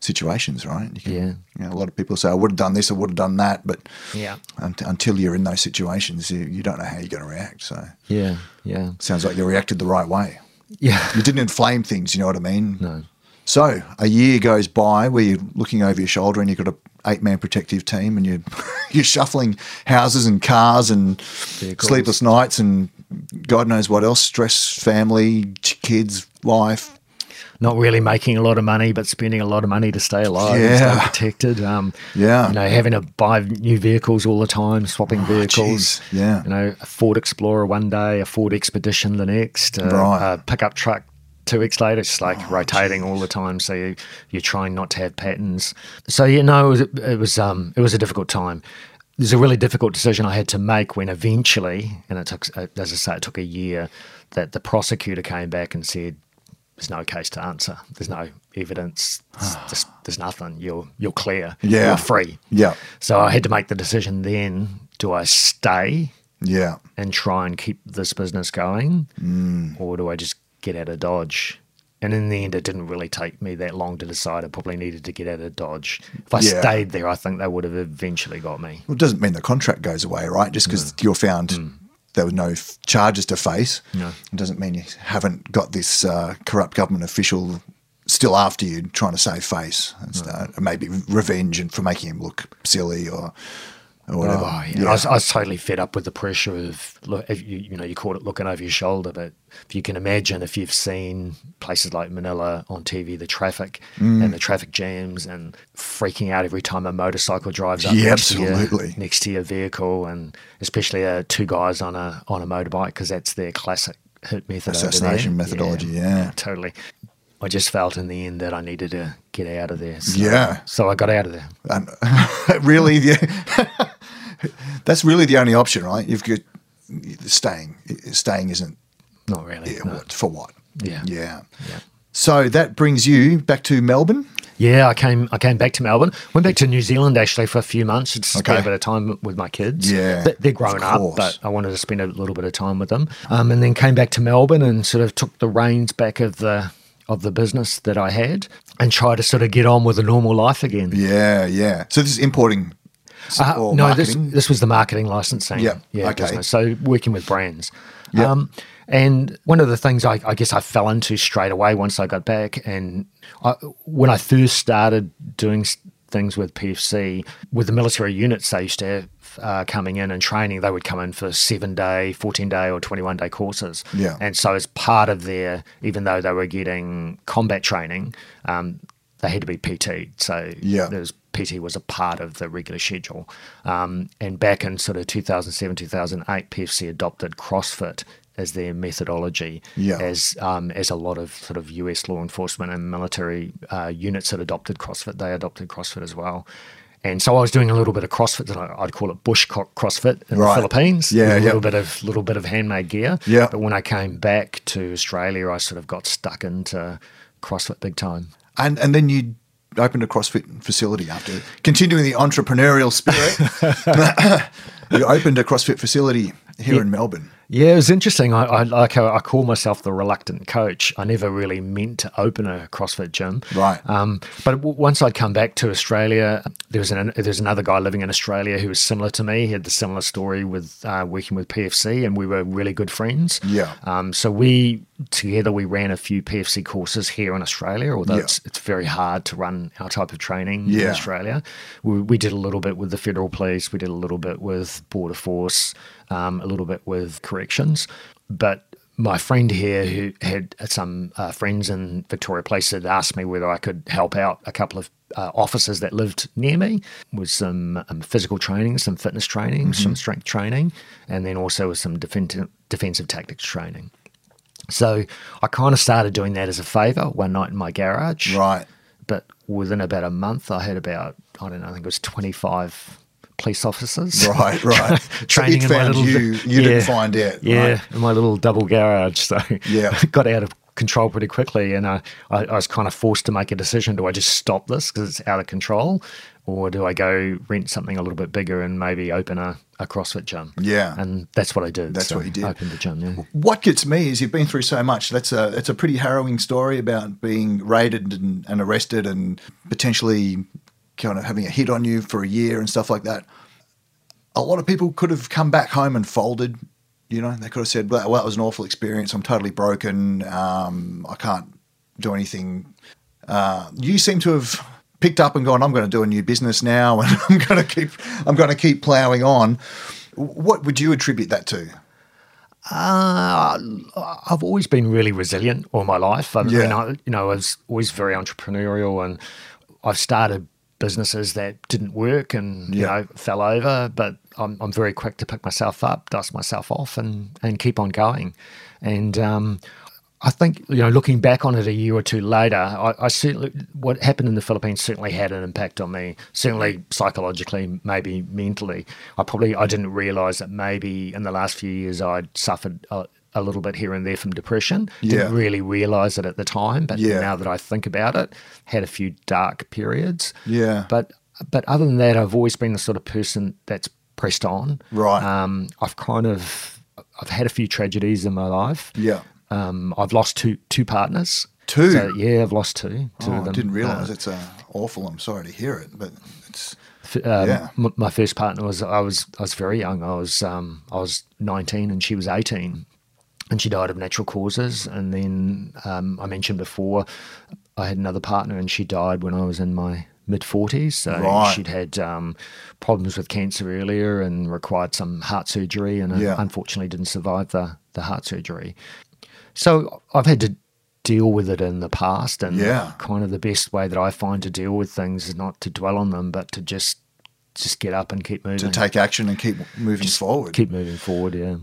A: situations, right? You can,
C: Yeah.
A: You know, a lot of people say, I would have done this, I would have done that, but
C: Yeah.
A: un- until you're in those situations, you, you don't know how you're going to react. So
C: Yeah. Yeah.
A: sounds like you reacted the right way.
C: Yeah.
A: You didn't inflame things, you know what I mean?
C: No.
A: So a year goes by where you're looking over your shoulder and you've got a eight man protective team and you're you're shuffling houses and cars and sleepless nights and God knows what else, stress, family, kids, life.
C: not really making a lot of money, but spending a lot of money to stay alive and
A: Yeah.
C: stay protected. Um,
A: Yeah.
C: you know, having to buy new vehicles all the time, swapping vehicles.
A: jeez. Yeah.
C: you know, a Ford Explorer one day, a Ford Expedition the next, uh,
A: Right.
C: a pickup truck two weeks later. It's like rotating all the time, so you, you're trying not to have patterns. So you know, it was it was, um, it was a difficult time. There's a really difficult decision I had to make when eventually, and it took, uh, as I say, it took a year, that the prosecutor came back and said, there's no case to answer. There's no evidence. There's, there's, there's nothing. You're you're clear.
A: Yeah.
C: You're free.
A: Yeah.
C: So I had to make the decision then: do I stay
A: Yeah.
C: and try and keep this business going,
A: Mm.
C: or do I just get out of Dodge? And in the end, it didn't really take me that long to decide. I probably needed to get out of Dodge. If I
A: Yeah.
C: stayed there, I think they would have eventually got me.
A: Well, it doesn't mean the contract goes away, right? Just because you're found there were no f- charges to face,
C: No.
A: it doesn't mean you haven't got this uh, corrupt government official still after you trying to save face and start, maybe revenge and for making him look silly or or whatever.
C: Oh, yeah. I, was, I was totally fed up with the pressure of you, you know, you caught it looking over your shoulder, but if you can imagine, if you've seen places like Manila on TV, the traffic
A: Mm.
C: and the traffic jams, and freaking out every time a motorcycle drives up
A: Yeah,
C: next, to
A: absolutely.
C: your, next to your vehicle, and especially uh, two guys on a on a motorbike because that's their classic hit method.
A: Assassination methodology, yeah.
C: totally. I just felt in the end that I needed to get out of there. So,
A: Yeah.
C: So I got out of there.
A: And really, the, that's really the only option, right? You've got staying. Staying isn't
C: Not really.
A: yeah,
C: no.
A: what, for what?
C: Yeah.
A: Yeah.
C: Yeah.
A: So that brings you back to Melbourne.
C: Yeah, I came. I came back to Melbourne. Went back to New Zealand actually for a few months. Just spent
A: Okay.
C: a bit of time with my kids.
A: Yeah,
C: They- they're grown up, but I wanted to spend a little bit of time with them. Um, and then came back to Melbourne and sort of took the reins back of the of the business that I had and tried to sort of get on with a normal life again.
A: Yeah, yeah. So this is importing
C: Uh, no, this
A: marketing?
C: this was the marketing licensing.
A: Yeah,
C: yeah,
A: okay.
C: business. So working with brands.
A: Yeah.
C: Um, and one of the things I, I guess I fell into straight away once I got back, and I, when I first started doing things with PFC, with the military units they used to have uh, coming in and training, they would come in for seven day, 14 day, or 21 day courses.
A: Yeah.
C: And so, as part of their, even though they were getting combat training, um, they had to be PT. So
A: Yeah.
C: there was PT was a part of the regular schedule. Um, and back in sort of 2007, 2008, PFC adopted CrossFit as their methodology,
A: Yeah.
C: as um, as a lot of sort of US law enforcement and military uh, units had adopted CrossFit, they adopted CrossFit as well. And so I was doing a little bit of CrossFit, and I- I'd call it bush CrossFit in
A: Right.
C: the Philippines.
A: Yeah,
C: a little bit of little bit of handmade gear.
A: Yeah.
C: But when I came back to Australia, I sort of got stuck into CrossFit big time.
A: and and then you opened a CrossFit facility after continuing the entrepreneurial spirit. you opened a CrossFit facility here in Melbourne.
C: Yeah, it was interesting. I, I like how I call myself the reluctant coach. I never really meant to open a CrossFit gym,
A: Right.
C: Um, but w- once I'd come back to Australia, there was an there was another guy living in Australia who was similar to me. He had the similar story with uh, working with PFC, and we were really good friends.
A: Yeah.
C: Um, so we together we ran a few PFC courses here in Australia, although
A: Yeah.
C: it's it's very hard to run our type of training in Australia. We, we did a little bit with the federal police. We did a little bit with border force. Um, a little bit with corrections, but my friend here, who had some uh, friends in Victoria Police, had asked me whether I could help out a couple of uh, officers that lived near me with some um, physical training, some fitness training, mm-hmm. some strength training, and then also with some defensive, defensive tactics training. So I kind of started doing that as a favour one night in my garage.
A: Right.
C: But within about a month, I had about, I don't know, I think it was 25 police officers.
A: Right, right.
C: training
A: so in my little you, you yeah, didn't find it.
C: Yeah,
A: right?
C: in my little double garage. So
A: yeah,
C: got out of control pretty quickly, and I, I, I was kind of forced to make a decision: do I just stop this because it's out of control, or do I go rent something a little bit bigger and maybe open a, a CrossFit gym?
A: Yeah,
C: and that's what I did.
A: That's
C: so
A: what you did.
C: Opened the gym. Yeah.
A: What gets me is you've been through so much. That's a it's a pretty harrowing story about being raided and, and arrested and potentially kind of having a hit on you for a year and stuff like that a lot of people could have come back home and folded. You know, they could have said, "Well, that was an awful experience. I'm totally broken. Um, I can't do anything." Uh, you seem to have picked up and gone, "I'm going to do a new business now, and I'm going to keep, I'm going to keep ploughing on." What would you attribute that to?
C: Uh, I've always been really resilient all my life. I,
A: yeah.
C: I, you know, I was always very entrepreneurial, and I've started businesses that didn't work and yeah. you know fell over, but I'm, I'm very quick to pick myself up, dust myself off, and and keep on going. And um, I think you know, looking back on it a year or two later, I, I, certainly what happened in the Philippines certainly had an impact on me. Certainly psychologically, maybe mentally. I probably I didn't realise that maybe in the last few years I'd suffered a, a little bit here and there from depression.
A: Yeah.
C: Didn't really realise it at the time, but
A: yeah.
C: now that I think about it, had a few dark periods.
A: Yeah.
C: But but other than that, I've always been the sort of person that's pressed on.
A: Right.
C: Um, I've kind of I've had a few tragedies in my life.
A: Yeah.
C: Um, I've lost two two partners.
A: Two.
C: So, yeah, I've lost two. two
A: oh, I didn't realise uh, it's uh, awful. I'm sorry to hear it, but it's.
C: Um,
A: yeah.
C: my first partner was I was I was very young. I was um, I was 19 and she was 18, and she died of natural causes. And then um, I mentioned before, I had another partner and she died when I was in my mid 40s. So
A: right.
C: she'd had um, problems with cancer earlier and required some heart surgery, and uh,
A: yeah.
C: unfortunately didn't survive the, the heart surgery. So I've had to deal with it in the past, and
A: yeah.
C: kind of the best way that I find to deal with things is not to dwell on them, but to just just get up and keep moving.
A: To take action and keep moving just forward.
C: Keep moving forward, yeah.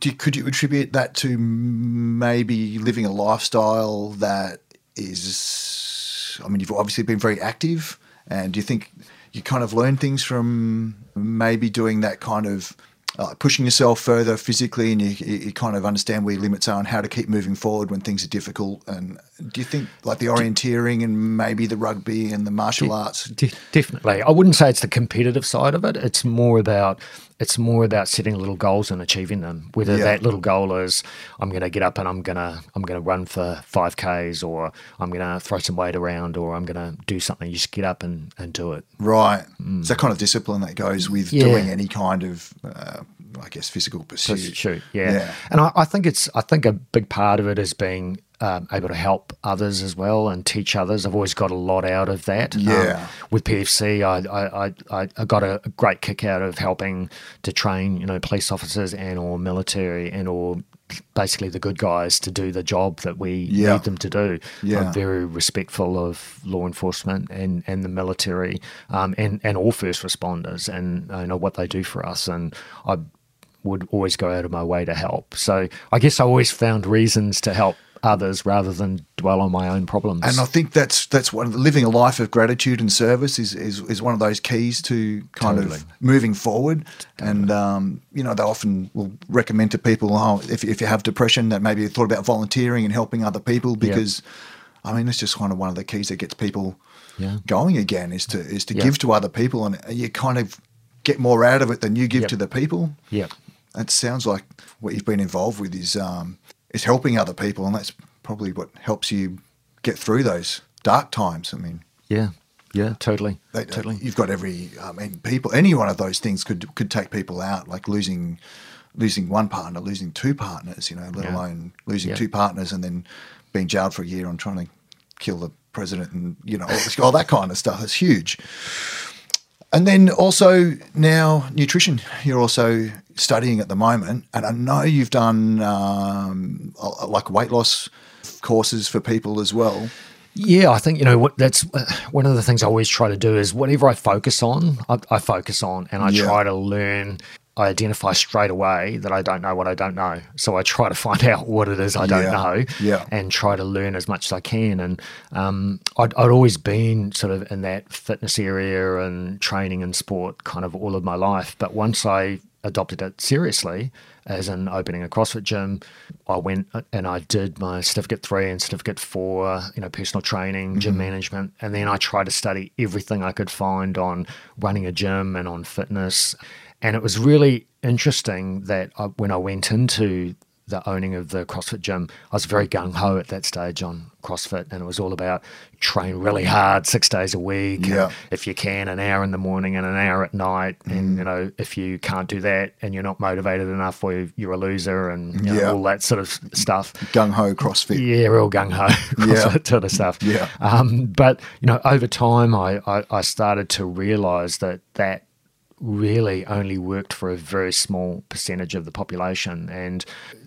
A: Do, could you attribute that to maybe living a lifestyle that is? I mean, you've obviously been very active, and do you think you kind of learn things from maybe doing that kind of uh, pushing yourself further physically, and you, you, kind of understand where your limits are and how to keep moving forward when things are difficult. And do you think like the orienteering and maybe the rugby and the martial
C: de-
A: arts?
C: De- definitely, I wouldn't say it's the competitive side of it. It's more about it's more about setting little goals and achieving them. Whether
A: Yeah.
C: that little goal is I'm going to get up and I'm going to I'm going to run for five k's, or I'm going to throw some weight around, or I'm going to do something. You just get up and, and do it.
A: Right. It's that kind of discipline that goes with
C: Yeah.
A: doing any kind of, uh, I guess, physical pursuit.
C: Shoot, yeah.
A: Yeah.
C: And I, I think it's I think a big part of it is being um, able to help others as well and teach others. I've always got a lot out of that. Um,
A: Yeah.
C: with PFC, I, I, I, I got a great kick out of helping to train, you know, police officers and or military and or basically the good guys to do the job that we
A: Yeah.
C: need them to do.
A: Yeah.
C: I'm very respectful of law enforcement and, and the military um, and, and all first responders and you know what they do for us. And I would always go out of my way to help. So I guess I always found reasons to help others rather than dwell on my own problems.
A: And I think that's that's one of the, living a life of gratitude and service is, is is one of those keys to kind
C: Totally.
A: of moving forward. And um, you know, they often will recommend to people, oh, if if you have depression, that maybe you thought about volunteering and helping other people because, I mean, it's just kind of one of the keys that gets people
C: Yeah.
A: going again is to is to
C: Yeah.
A: give to other people, and you kind of get more out of it than you give
C: Yep.
A: to the people.
C: yeah.
A: It sounds like what you've been involved with is um, is helping other people, and that's probably what helps you get through those dark times. I mean,
C: Yeah. Yeah, totally.
A: they,
C: totally.
A: you've got every. Um, I mean, people. Any one of those things could could take people out, like losing losing one partner, losing two partners. You know, let
C: Yeah.
A: alone losing
C: Yeah.
A: two partners and then being jailed for a year on trying to kill the president, and you know, all, all that kind of stuff. It's huge. And then also now nutrition. You're also studying at the moment, and I know you've done um, like weight loss courses for people as well.
C: Yeah, I think you know what that's uh, one of the things I always try to do is whatever I focus on, I, I focus on, and I
A: Yeah.
C: try to learn. I identify straight away that I don't know what I don't know, so I try to find out what it is I don't
A: Yeah.
C: know,
A: Yeah.
C: and try to learn as much as I can. And um, I'd, I'd always been sort of in that fitness area and training and sport kind of all of my life, but once I adopted it seriously, as in opening a CrossFit gym, I went and I did my certificate three and certificate four, you know, personal training, gym management, and then I tried to study everything I could find on running a gym and on fitness. And it was really interesting that I, when I went into the owning of the CrossFit gym, I was very gung ho at that stage on CrossFit, and it was all about train really hard six days a week.
A: Yeah.
C: if you can, an hour in the morning and an hour at night. And
A: Mm.
C: you know, if you can't do that and you're not motivated enough, or you're a loser, and you know,
A: Yeah.
C: all that sort of stuff.
A: Gung ho CrossFit.
C: Yeah, real gung ho, CrossFit sort of stuff.
A: Yeah.
C: Um, but you know, over time, I, I I started to realise that that really only worked for a very small percentage of the population. And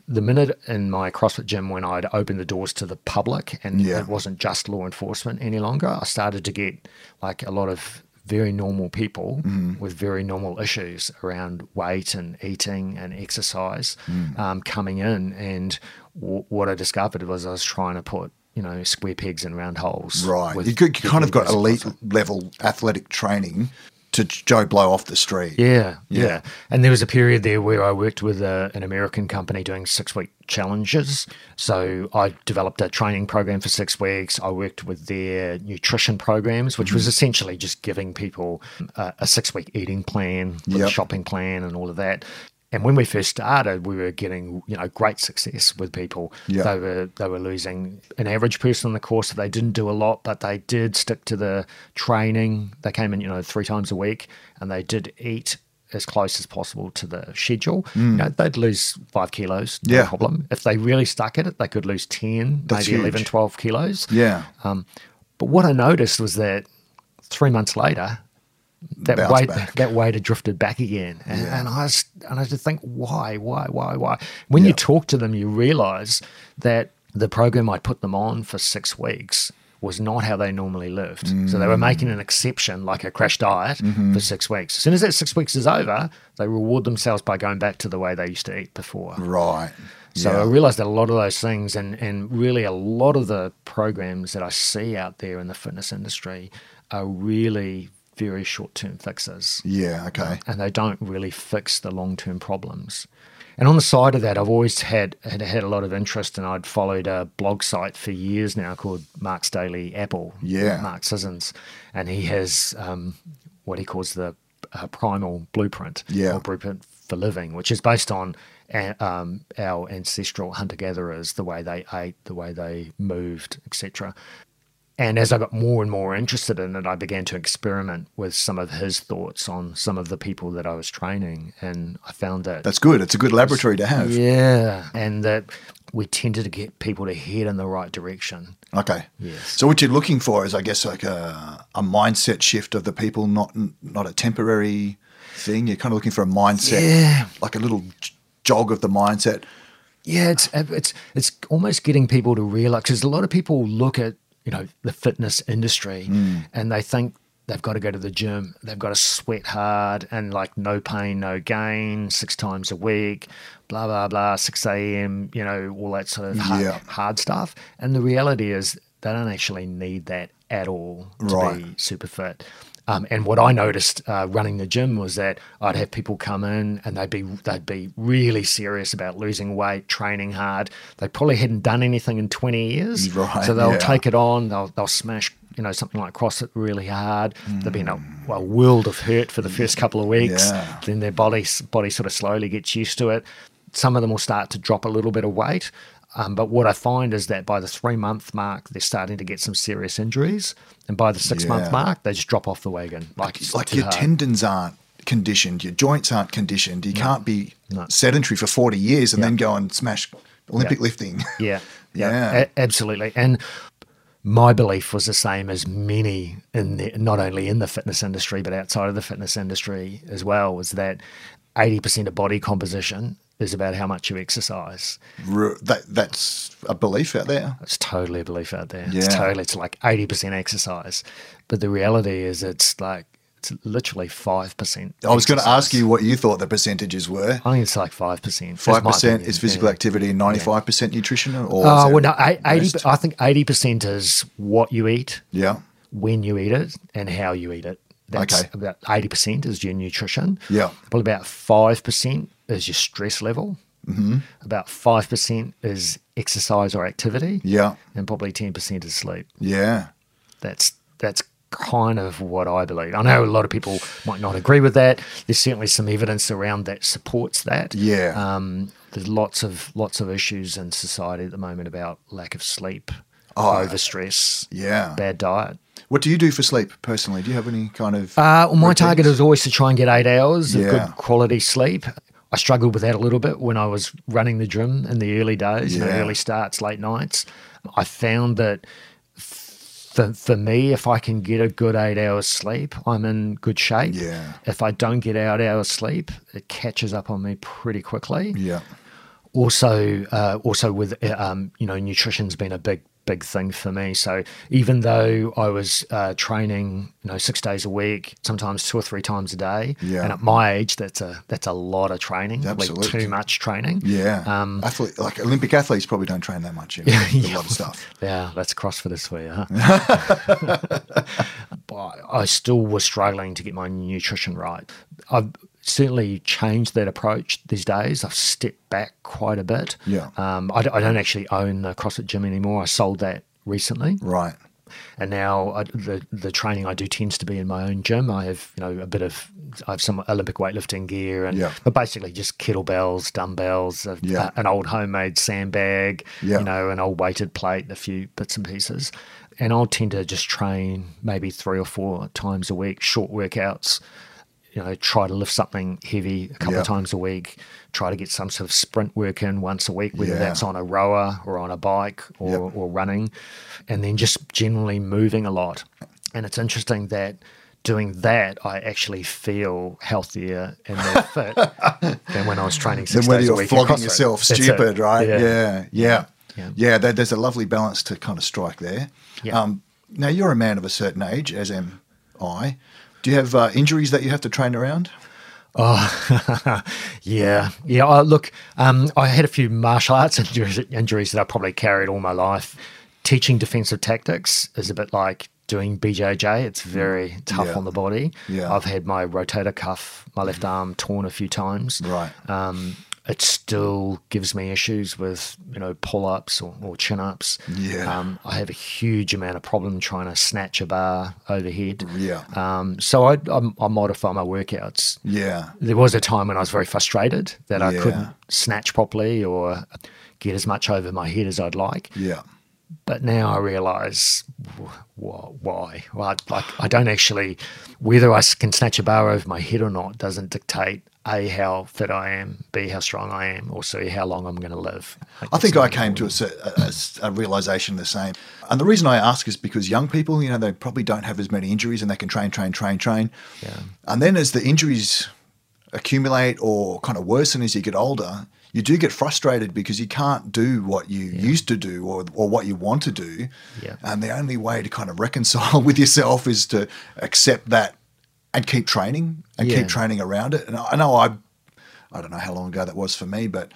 C: the minute in my CrossFit gym when I'd opened the doors to the public and
A: Yeah.
C: it wasn't just law enforcement any longer, I started to get like a lot of very normal people
A: Mm.
C: with very normal issues around weight and eating and exercise
A: Mm.
C: um, coming in. And w- what I discovered was I was trying to put, you know, square pegs in round holes.
A: Right. you could, you kind of got elite level athletic training to Joe Blow off the street.
C: Yeah,
A: Yeah.
C: yeah, And there was a period there where I worked with a, an American company doing six week challenges. So I developed a training program for six weeks. I worked with their nutrition programs, which
A: Mm-hmm.
C: was essentially just giving people a, a six week eating plan,
A: Yep.
C: a shopping plan, and all of that. And when we first started, we were getting you know great success with people.
A: Yeah.
C: They were they were losing an average person on the course. They didn't do a lot, but they did stick to the training. They came in you know three times a week, and they did eat as close as possible to the schedule. You know, they'd lose five kilos, no
A: Mm. Yeah.
C: problem. If they really stuck at it, they could lose 10,
A: That's
C: maybe 11, 12 kilos.
A: Yeah.
C: Um, But what I noticed was that three months later, that weight
A: back.
C: that weight had drifted back again, and,
A: Yeah.
C: and I was, and I just think why, why, why, why? When
A: Yeah.
C: you talk to them, you realise that the program I put them on for six weeks was not how they normally lived. So they were mm. making an exception, like a crash diet, mm-hmm. for six weeks. As soon as that six weeks is over, they reward themselves by going back to the way they used to eat before.
A: Right.
C: So
A: Yeah.
C: I realized that a lot of those things, and, and really a lot of the programs that I see out there in the fitness industry are really very short term fixes.
A: Yeah. Okay.
C: And they don't really fix the long term problems. And on the side of that, I've always had, had had a lot of interest, and I'd followed a blog site for years now called Mark's Daily Apple.
A: Yeah.
C: Mark Sissons, and he has um, what he calls the uh, primal blueprint
A: Yeah.
C: or blueprint for living, which is based on uh, um, our ancestral hunter gatherers, the way they ate, the way they moved, etc. And as I got more and more interested in it, I began to experiment with some of his thoughts on some of the people that I was training, and I found that
A: That's good. It's a good laboratory to have.
C: yeah, and that we tended to get people to head in the right direction.
A: Okay.
C: Yes.
A: So what you're looking for is, I guess, like a, a mindset shift of the people, not not a temporary thing. You're kind of looking for a mindset,
C: Yeah.
A: like a little jog of the mindset.
C: Yeah, it's it's it's almost getting people to realize because a lot of people look at you know the fitness industry mm. and they think they've got to go to the gym, they've got to sweat hard and like no pain, no gain, six times a week, blah blah blah, six a.m. You know all that sort of hard,
A: Yeah.
C: hard stuff. And the reality is they don't actually need that at all to
A: Right.
C: be super fit. Um, and what I noticed uh, running the gym was that I'd have people come in and they'd be they'd be really serious about losing weight, training hard. They probably hadn't done anything in twenty years,
A: Right,
C: so they'll
A: yeah.
C: take it on. They'll they'll smash you know something like CrossFit really hard. They'll be in a,
A: Mm.
C: a world of hurt for the first couple of weeks.
A: Yeah.
C: Then their body body sort of slowly gets used to it. Some of them will start to drop a little bit of weight. Um, but what I find is that by the three month mark, they're starting to get some serious injuries, and by the six
A: Yeah.
C: month mark, they just drop off the wagon. Like
A: It's like your
C: hard.
A: tendons aren't conditioned, your joints aren't conditioned. You can't be
C: No.
A: sedentary for 40 years and
C: Yeah.
A: then go and smash Olympic
C: Yeah.
A: lifting.
C: Yeah,
A: Yeah.
C: yeah, a- absolutely. And my belief was the same as many in the, not only in the fitness industry but outside of the fitness industry as well was that 80% of body composition is about how much you exercise.
A: That, that's a belief out there.
C: It's totally a belief out there.
A: Yeah.
C: It's totally it's like 80% exercise. But the reality is it's like it's literally 5%.
A: I was going to ask you what you thought the percentages were.
C: I think it's like 5%.
A: Five
C: my
A: percent
C: opinion.
A: is physical
C: Yeah.
A: activity and ninety-five percent nutrition, or is uh,
C: well, no, 80. I think 80% is what you eat,
A: yeah,
C: when you eat it, and how you eat it. That's
A: Okay.
C: about 80% is your nutrition.
A: Yeah.
C: Probably about 5% is your stress level. Mm-hmm. About 5% is exercise or activity.
A: yeah,
C: And probably 10% is sleep.
A: yeah.
C: That's that's kind of what I believe. I know a lot of people might not agree with that. There's certainly some evidence around that supports that.
A: Yeah.
C: Um, there's lots of lots of issues in society at the moment about lack of sleep,
A: Oh,
C: overstress,
A: Yeah.
C: bad diet.
A: What do you do for sleep personally? Do you have any kind of?
C: Uh, well, my target is always to try and get eight hours of good quality sleep. I struggled with that a little bit when I was running the gym in the early days, you know,
A: Yeah.
C: early starts, late nights. I found that for, for me, if I can get a good eight hours sleep, I'm in good shape.
A: Yeah.
C: If I don't get eight hours sleep, it catches up on me pretty quickly
A: Yeah,
C: also uh, also with uh, um, you know nutrition's been a big big thing for me so even though i was uh, training you know six days a week sometimes two or three times a day
A: Yeah.
C: and at my age that's a that's a lot of training like
A: Absolutely.
C: too much training
A: yeah.
C: Um,
A: Athlete, like Olympic athletes probably don't train that much. You know, a lot of stuff.
C: yeah that's crossfitters for you huh? but i still was struggling to get my nutrition right i've certainly changed that approach these days i've stepped back quite a bit
A: Yeah.
C: um, I, I don't actually own the CrossFit gym anymore. I sold that recently,
A: Right.
C: and now I, the the training I do tends to be in my own gym. I have you know a bit of I have some Olympic weightlifting gear, and
A: Yeah.
C: but basically just kettlebells, dumbbells, a,
A: Yeah.
C: a- an old homemade sandbag,
A: Yeah.
C: you know, an old weighted plate, a few bits and pieces, and I'll tend to just train maybe three or four times a week, short workouts. You know, try to lift something heavy a couple
A: Yeah.
C: of times a week. Try to get some sort of sprint work in once a week, whether
A: Yeah.
C: that's on a rower or on a bike or,
A: Yep.
C: or running, and then just generally moving a lot. And it's interesting that doing that, I actually feel healthier and more fit than when I was training
A: Then
C: six
A: when
C: days a
A: you're
C: week.
A: flogging yourself stupid, right?
C: Yeah.
A: Yeah, yeah,
C: Yeah.
A: yeah. there, there's a lovely balance to kind of strike there.
C: Yeah.
A: Um, now you're a man of a certain age, as am I. Do you have uh, injuries that you have to train around?
C: Oh, yeah, yeah. I, look, um, I had a few martial arts injuries, injuries that I probably carried all my life. Teaching defensive tactics is a bit like doing BJJ. It's very tough
A: Yeah.
C: on the body.
A: Yeah.
C: I've had my rotator cuff, my left arm torn a few times.
A: Right.
C: Um, it still gives me issues with you know pull ups or, or chin ups.
A: Yeah.
C: Um, I have a huge amount of problem trying to snatch a bar overhead.
A: Yeah.
C: Um, so I, I, I modify my workouts
A: Yeah,
C: there was a time when I was very frustrated that I couldn't snatch properly or get as much over my head as I'd like.
A: yeah,
C: But now I wh- why. Well, I, like I don't actually whether I can snatch a bar over my head or not doesn't dictate a how fit I am, b how strong I am, or c how long I'm going to live.
A: I think I came to a, a, a, a realization the same. And the reason I ask is because young people, you know, they probably don't have as many injuries and they can train, train, train, train.
C: Yeah.
A: And then as the injuries accumulate or kind of worsen as you get older, you do get frustrated because you can't do what you used to do or, or what you want to do.
C: Yeah.
A: And the only way to kind of reconcile with yourself is to accept that and keep training and
C: Yeah.
A: keep training around it. And I I know I, I don't know how long ago that was for me, but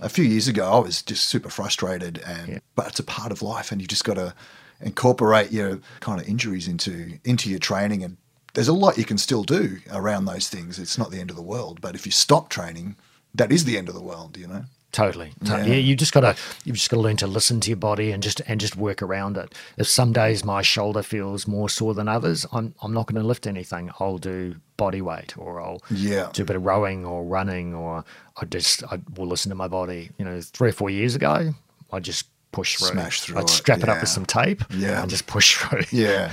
A: a few years ago I was just super frustrated. And
C: Yeah.
A: but it's a part of life, and you just got to incorporate your kind of injuries into into your training. And there's a lot you can still do around those things. It's not the end of the world, but if you stop training, that is the end of the world. You know.
C: Totally. totally.
A: Yeah.
C: Yeah. you just gotta you've just gotta learn to listen to your body and just and just work around it. If some days my shoulder feels more sore than others, I'm I'm not gonna lift anything. I'll do body weight or I'll
A: Yeah.
C: do a bit of rowing or running or I just I will listen to my body. You know, three or four years ago, I just push through.
A: Smash through
C: I'd
A: it,
C: strap it up
A: yeah.
C: with some tape
A: Yeah.
C: and just push through.
A: Yeah,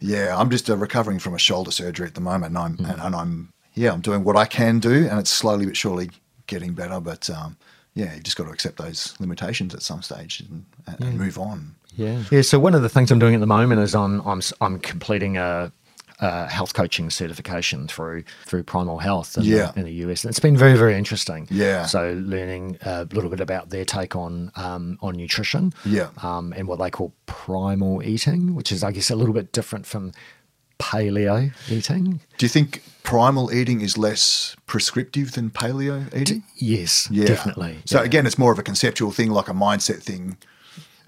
A: yeah. I'm just uh, recovering from a shoulder surgery at the moment, and I'm
C: Mm.
A: and, and I'm yeah, I'm doing what I can do, and it's slowly but surely getting better. But um, yeah, you just got to accept those limitations at some stage and, and, and move on.
C: Yeah. Yeah. So one of the things I'm doing at the moment is I'm I'm s- I'm completing a, a health coaching certification through through Primal Health in,
A: Yeah.
C: the, in the US, and it's been very very interesting.
A: Yeah.
C: So learning a little bit about their take on um, on nutrition.
A: Yeah.
C: Um, and what they call primal eating, which is I guess a little bit different from paleo eating.
A: Do you think primal eating is less prescriptive than paleo eating?
C: Yes.
A: Yeah.
C: Definitely.
A: So
C: yeah.
A: again, it's more of a conceptual thing, like a mindset thing,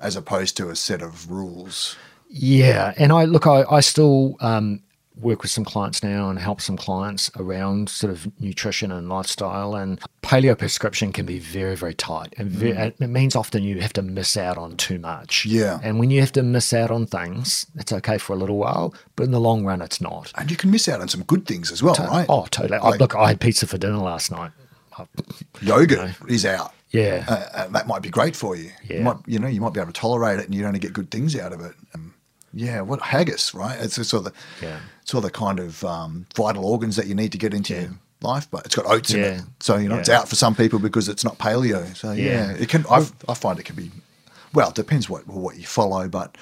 A: as opposed to a set of rules.
C: Yeah, and I look, I, I still um, work with some clients now and help some clients around sort of nutrition and lifestyle. And paleo prescription can be very, very tight, and ve- it means often you have to miss out on too much.
A: Mm. Yeah.
C: and when you have to miss out on things, it's okay for a little while, but in the long run, it's not.
A: And you can miss out on some good things as well, right?
C: Oh, totally. I, look, I had pizza for dinner last night. I-
A: yogurt is out.
C: Yeah.
A: Uh, and that might be great for you. You
C: Yeah.
A: might, you know, you might be able to tolerate it, and you'd only get good things out of it. Um, yeah, what haggis, right? It's a sort of the,
C: Yeah.
A: Sort all the kind of um, vital organs that you need to get into your life, but it's got oats in it, so you know it's out for some people because it's not paleo. So yeah,
C: Yeah.
A: it can. I, I find it can be. Well, it depends what what you follow, but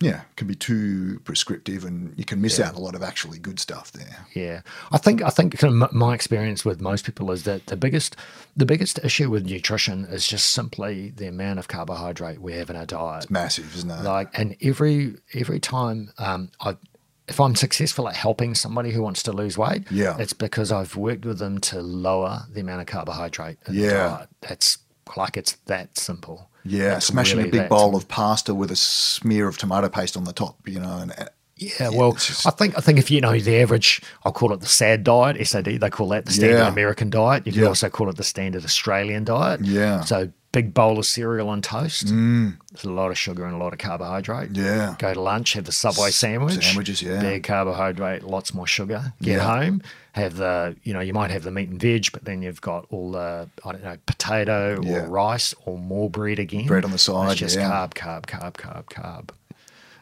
A: yeah, it can be too prescriptive, and you can miss out a lot of actually good stuff there.
C: Yeah, I think I think kind of my experience with most people is that the biggest the biggest issue with nutrition is just simply the amount of carbohydrate we have in our diet.
A: It's massive, isn't it?
C: Like, and every every time um, I. If I'm successful at helping somebody who wants to lose weight,
A: Yeah.
C: it's because I've worked with them to lower the amount of carbohydrate
A: Yeah.
C: That's like it's that simple.
A: Yeah,
C: It's
A: smashing
C: really
A: a big bowl
C: simple.
A: of pasta with a smear of tomato paste on the top, you know, and
C: Yeah, well,
A: just-
C: I think I think if you know the average, I'll call it the SAD diet, SAD. They call that the standard
A: Yeah.
C: American diet. You can
A: Yeah.
C: also call it the standard Australian diet.
A: Yeah.
C: So big bowl of cereal and toast. There's a lot of sugar and a lot of carbohydrate.
A: Yeah.
C: Go to lunch, have the Subway sandwich.
A: sandwiches, yeah.
C: Big carbohydrate, lots more sugar. Get
A: Yeah.
C: home, have the you know you might have the meat and veg, but then you've got all the I don't know potato
A: Yeah.
C: or rice or more bread again.
A: Bread on the side,
C: It's just
A: yeah.
C: carb, carb, carb, carb, carb.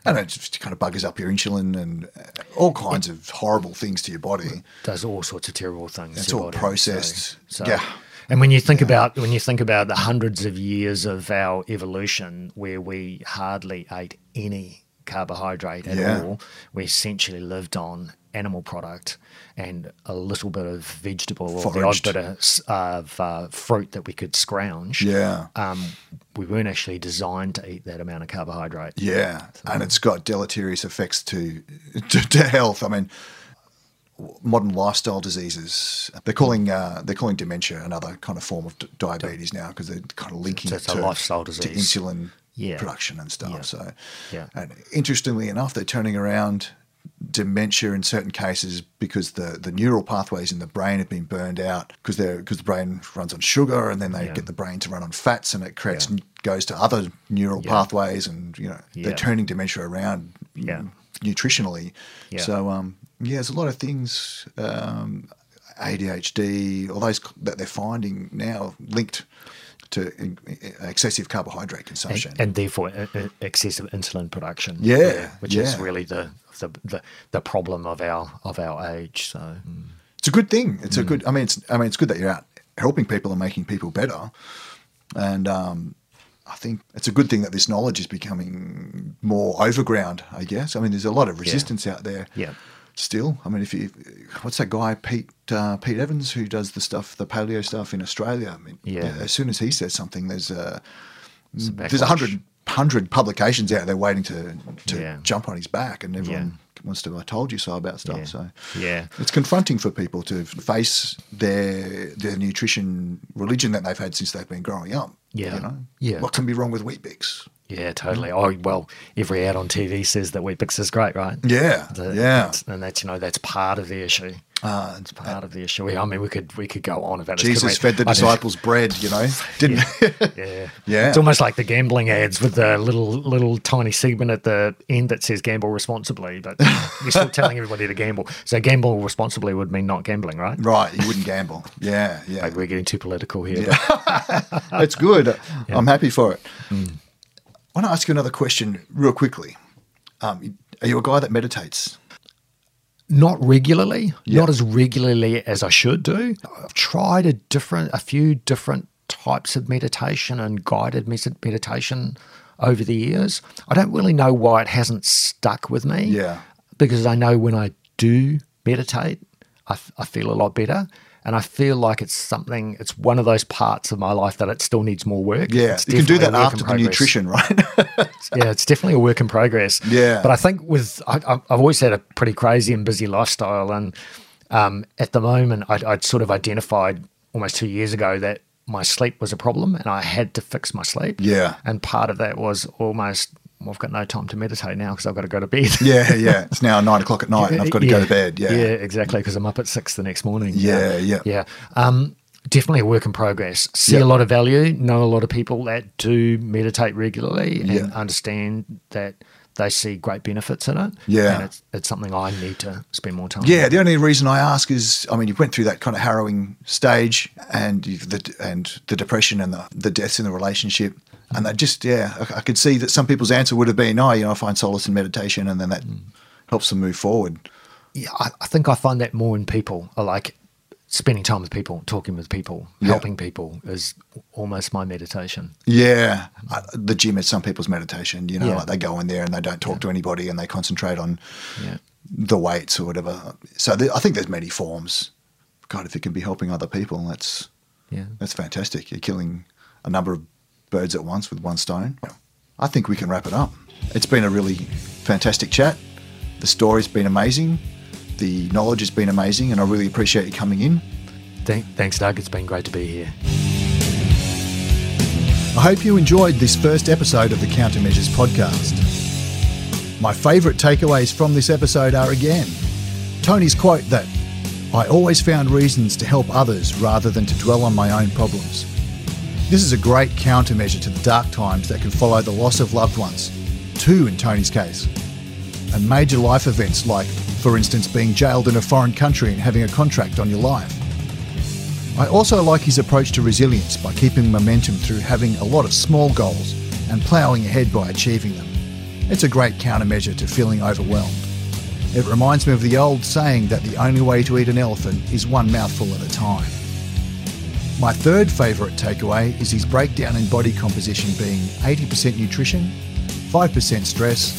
A: and it just kind of buggers up your insulin and uh, all kinds of horrible things to your body.
C: does all sorts of terrible things.
A: It's
C: to
A: all
C: body.
A: processed.
C: So,
A: Yeah.
C: And when you think about when you think about the hundreds of years of our evolution, where we hardly ate any carbohydrate at
A: Yeah.
C: all, we essentially lived on animal product and a little bit of vegetable or the odd bit of, of uh, fruit that we could scrounge.
A: Yeah.
C: Um, we weren't actually designed to eat that amount of carbohydrate.
A: Yeah, and it's got deleterious effects to, to to health. I mean, modern lifestyle diseases. They're calling uh, they're calling dementia another kind of form of d- diabetes now because they're kind of linking
C: So
A: it to,
C: lifestyle
A: to insulin
C: Yeah.
A: production and stuff.
C: Yeah.
A: So,
C: Yeah.
A: and interestingly enough, they're turning around dementia in certain cases because the, the neural pathways in the brain have been burned out because they're because the brain runs on sugar and then they
C: Yeah.
A: get the brain to run on fats and it creates goes to other neural pathways and you know they're turning dementia around nutritionally. So um, yeah, there's a lot of things, um, ADHD, all those that they're finding now linked to excessive carbohydrate consumption.
C: and therefore uh, uh, excessive insulin production.
A: Yeah,
C: which is really the, the the the problem of our of our age. So
A: it's a good thing. It's a
C: Mm.
A: good. I mean, it's I mean, it's good that you're out helping people and making people better. And um, I think it's a good thing that this knowledge is becoming more overground. I guess. I mean, there's a lot of resistance out there.
C: Yeah.
A: Still, I mean, if you, what's that guy Pete uh, Pete Evans who does the stuff, the paleo stuff in Australia? I mean,
C: Yeah.
A: as soon as he says something, there's a there's a hundred hundred publications out there waiting to to
C: Yeah.
A: jump on his back, and everyone wants to. I told you so about stuff.
C: Yeah.
A: So
C: Yeah.
A: it's confronting for people to face their their nutrition religion that they've had since they've been growing up.
C: Yeah.
A: you know,
C: Yeah.
A: What can be wrong with Weet-Bix?
C: Yeah, totally. Oh well, every ad on TV says that Weet-Bix is great, right?
A: Yeah,
C: The-
A: yeah.
C: that's- and that's you know that's part of the issue.
A: Uh,
C: It's part of the issue. I mean, we could we could go on about.
A: Jesus fed the
C: I
A: disciples bread, you know, didn't?
C: Yeah,
A: Yeah.
C: It's almost like the gambling ads with the little little tiny segment at the end that says "gamble responsibly," but you're still telling everybody to gamble. So gamble responsibly would mean not gambling, right?
A: right, you wouldn't gamble. Yeah, yeah.
C: Like we're getting too political here.
A: it's good. I'm happy for it.
C: Mm.
A: I want to ask you another question real quickly. Um, are you a guy that meditates?
C: Not regularly,
A: Yeah.
C: not as regularly as I should do. I've tried a different, a few different types of meditation and guided meditation over the years. I don't really know why it hasn't stuck with me.
A: Yeah.
C: Because I know when I do meditate, I, f- I feel a lot better. And I feel like it's something, it's one of those parts of my life that it still needs more work.
A: Yeah, you can do that after the nutrition, right?
C: yeah, it's definitely a work in progress.
A: Yeah.
C: But I think with, I, I've always had a pretty crazy and busy lifestyle. And um, at the moment, I'd, I'd sort of identified almost two years ago that my sleep was a problem and I had to fix my sleep.
A: Yeah.
C: And part of that was almost, well, I've got no time to meditate now because I've got to go to bed.
A: yeah, yeah. It's now nine o'clock at night, and I've got to go to bed. Yeah,
C: Yeah, exactly. Because I'm up at six the next morning.
A: Yeah, yeah.
C: Yeah. Um, definitely a work in progress. See
A: Yeah.
C: a lot of value, know a lot of people that do meditate regularly and
A: Yeah.
C: understand that they see great benefits in it.
A: Yeah.
C: And it's, it's something I need to spend more time
A: Yeah, the only reason I ask is, I mean, you went through that kind of harrowing stage, and you've the and the depression and the, the deaths in the relationship, and that just, yeah, I, I could see that some people's answer would have been, oh, you know, I find solace in meditation, and then that helps them move forward.
C: yeah, I, I think I find that more in people. I like spending time with people, talking with people,
A: Yeah.
C: helping people is almost my meditation.
A: Yeah, uh, the gym is some people's meditation. You know,
C: Yeah.
A: like they go in there and they don't talk to anybody, and they concentrate on
C: Yeah.
A: the weights or whatever. So there, I think there's many forms. God, if it can be helping other people, that's
C: Yeah.
A: That's fantastic. You're killing a number of birds at once with one stone. I think we can wrap it up. It's been a really fantastic chat. The story's been amazing. The knowledge has been amazing, and I really appreciate you coming in.
C: Thanks, Doug. It's been great to be here.
A: I hope you enjoyed this first episode of the Countermeasures podcast. My favourite takeaways from this episode are again Tony's quote that I always found reasons to help others rather than to dwell on my own problems. This is a great countermeasure to the dark times that can follow the loss of loved ones, two in Tony's case, and major life events like, for instance, being jailed in a foreign country and having a contract on your life. I also like his approach to resilience by keeping momentum through having a lot of small goals and ploughing ahead by achieving them. It's a great countermeasure to feeling overwhelmed. It reminds me of the old saying that the only way to eat an elephant is one mouthful at a time. My third favourite takeaway is his breakdown in body composition being 80% nutrition, 5% stress,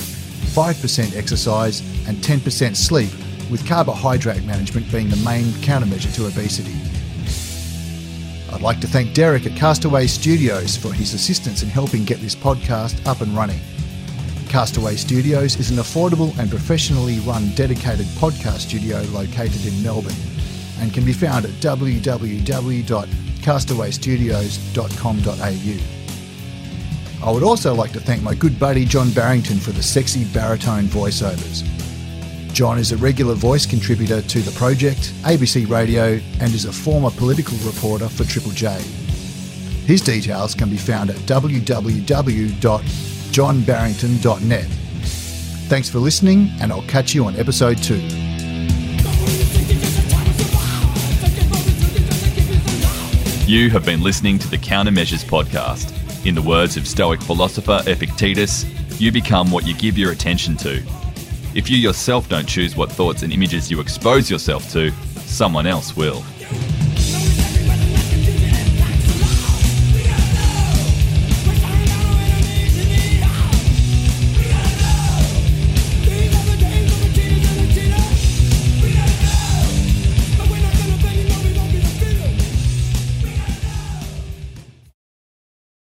A: 5% exercise, and 10% sleep, with carbohydrate management being the main countermeasure to obesity. I'd like to thank Derek at Castaway Studios for his assistance in helping get this podcast up and running. Castaway Studios is an affordable and professionally run dedicated podcast studio located in Melbourne and can be found at www.castawaystudios.com.au. I would also like to thank my good buddy John Barrington for the sexy baritone voiceovers. John is a regular voice contributor to the project, ABC Radio, and is a former political reporter for Triple J. His details can be found at www.johnbarrington.net. Thanks for listening, and I'll catch you on episode two.
B: You have been listening to the Countermeasures podcast. In the words of Stoic philosopher Epictetus, you become what you give your attention to. If you yourself don't choose what thoughts and images you expose yourself to, someone else will.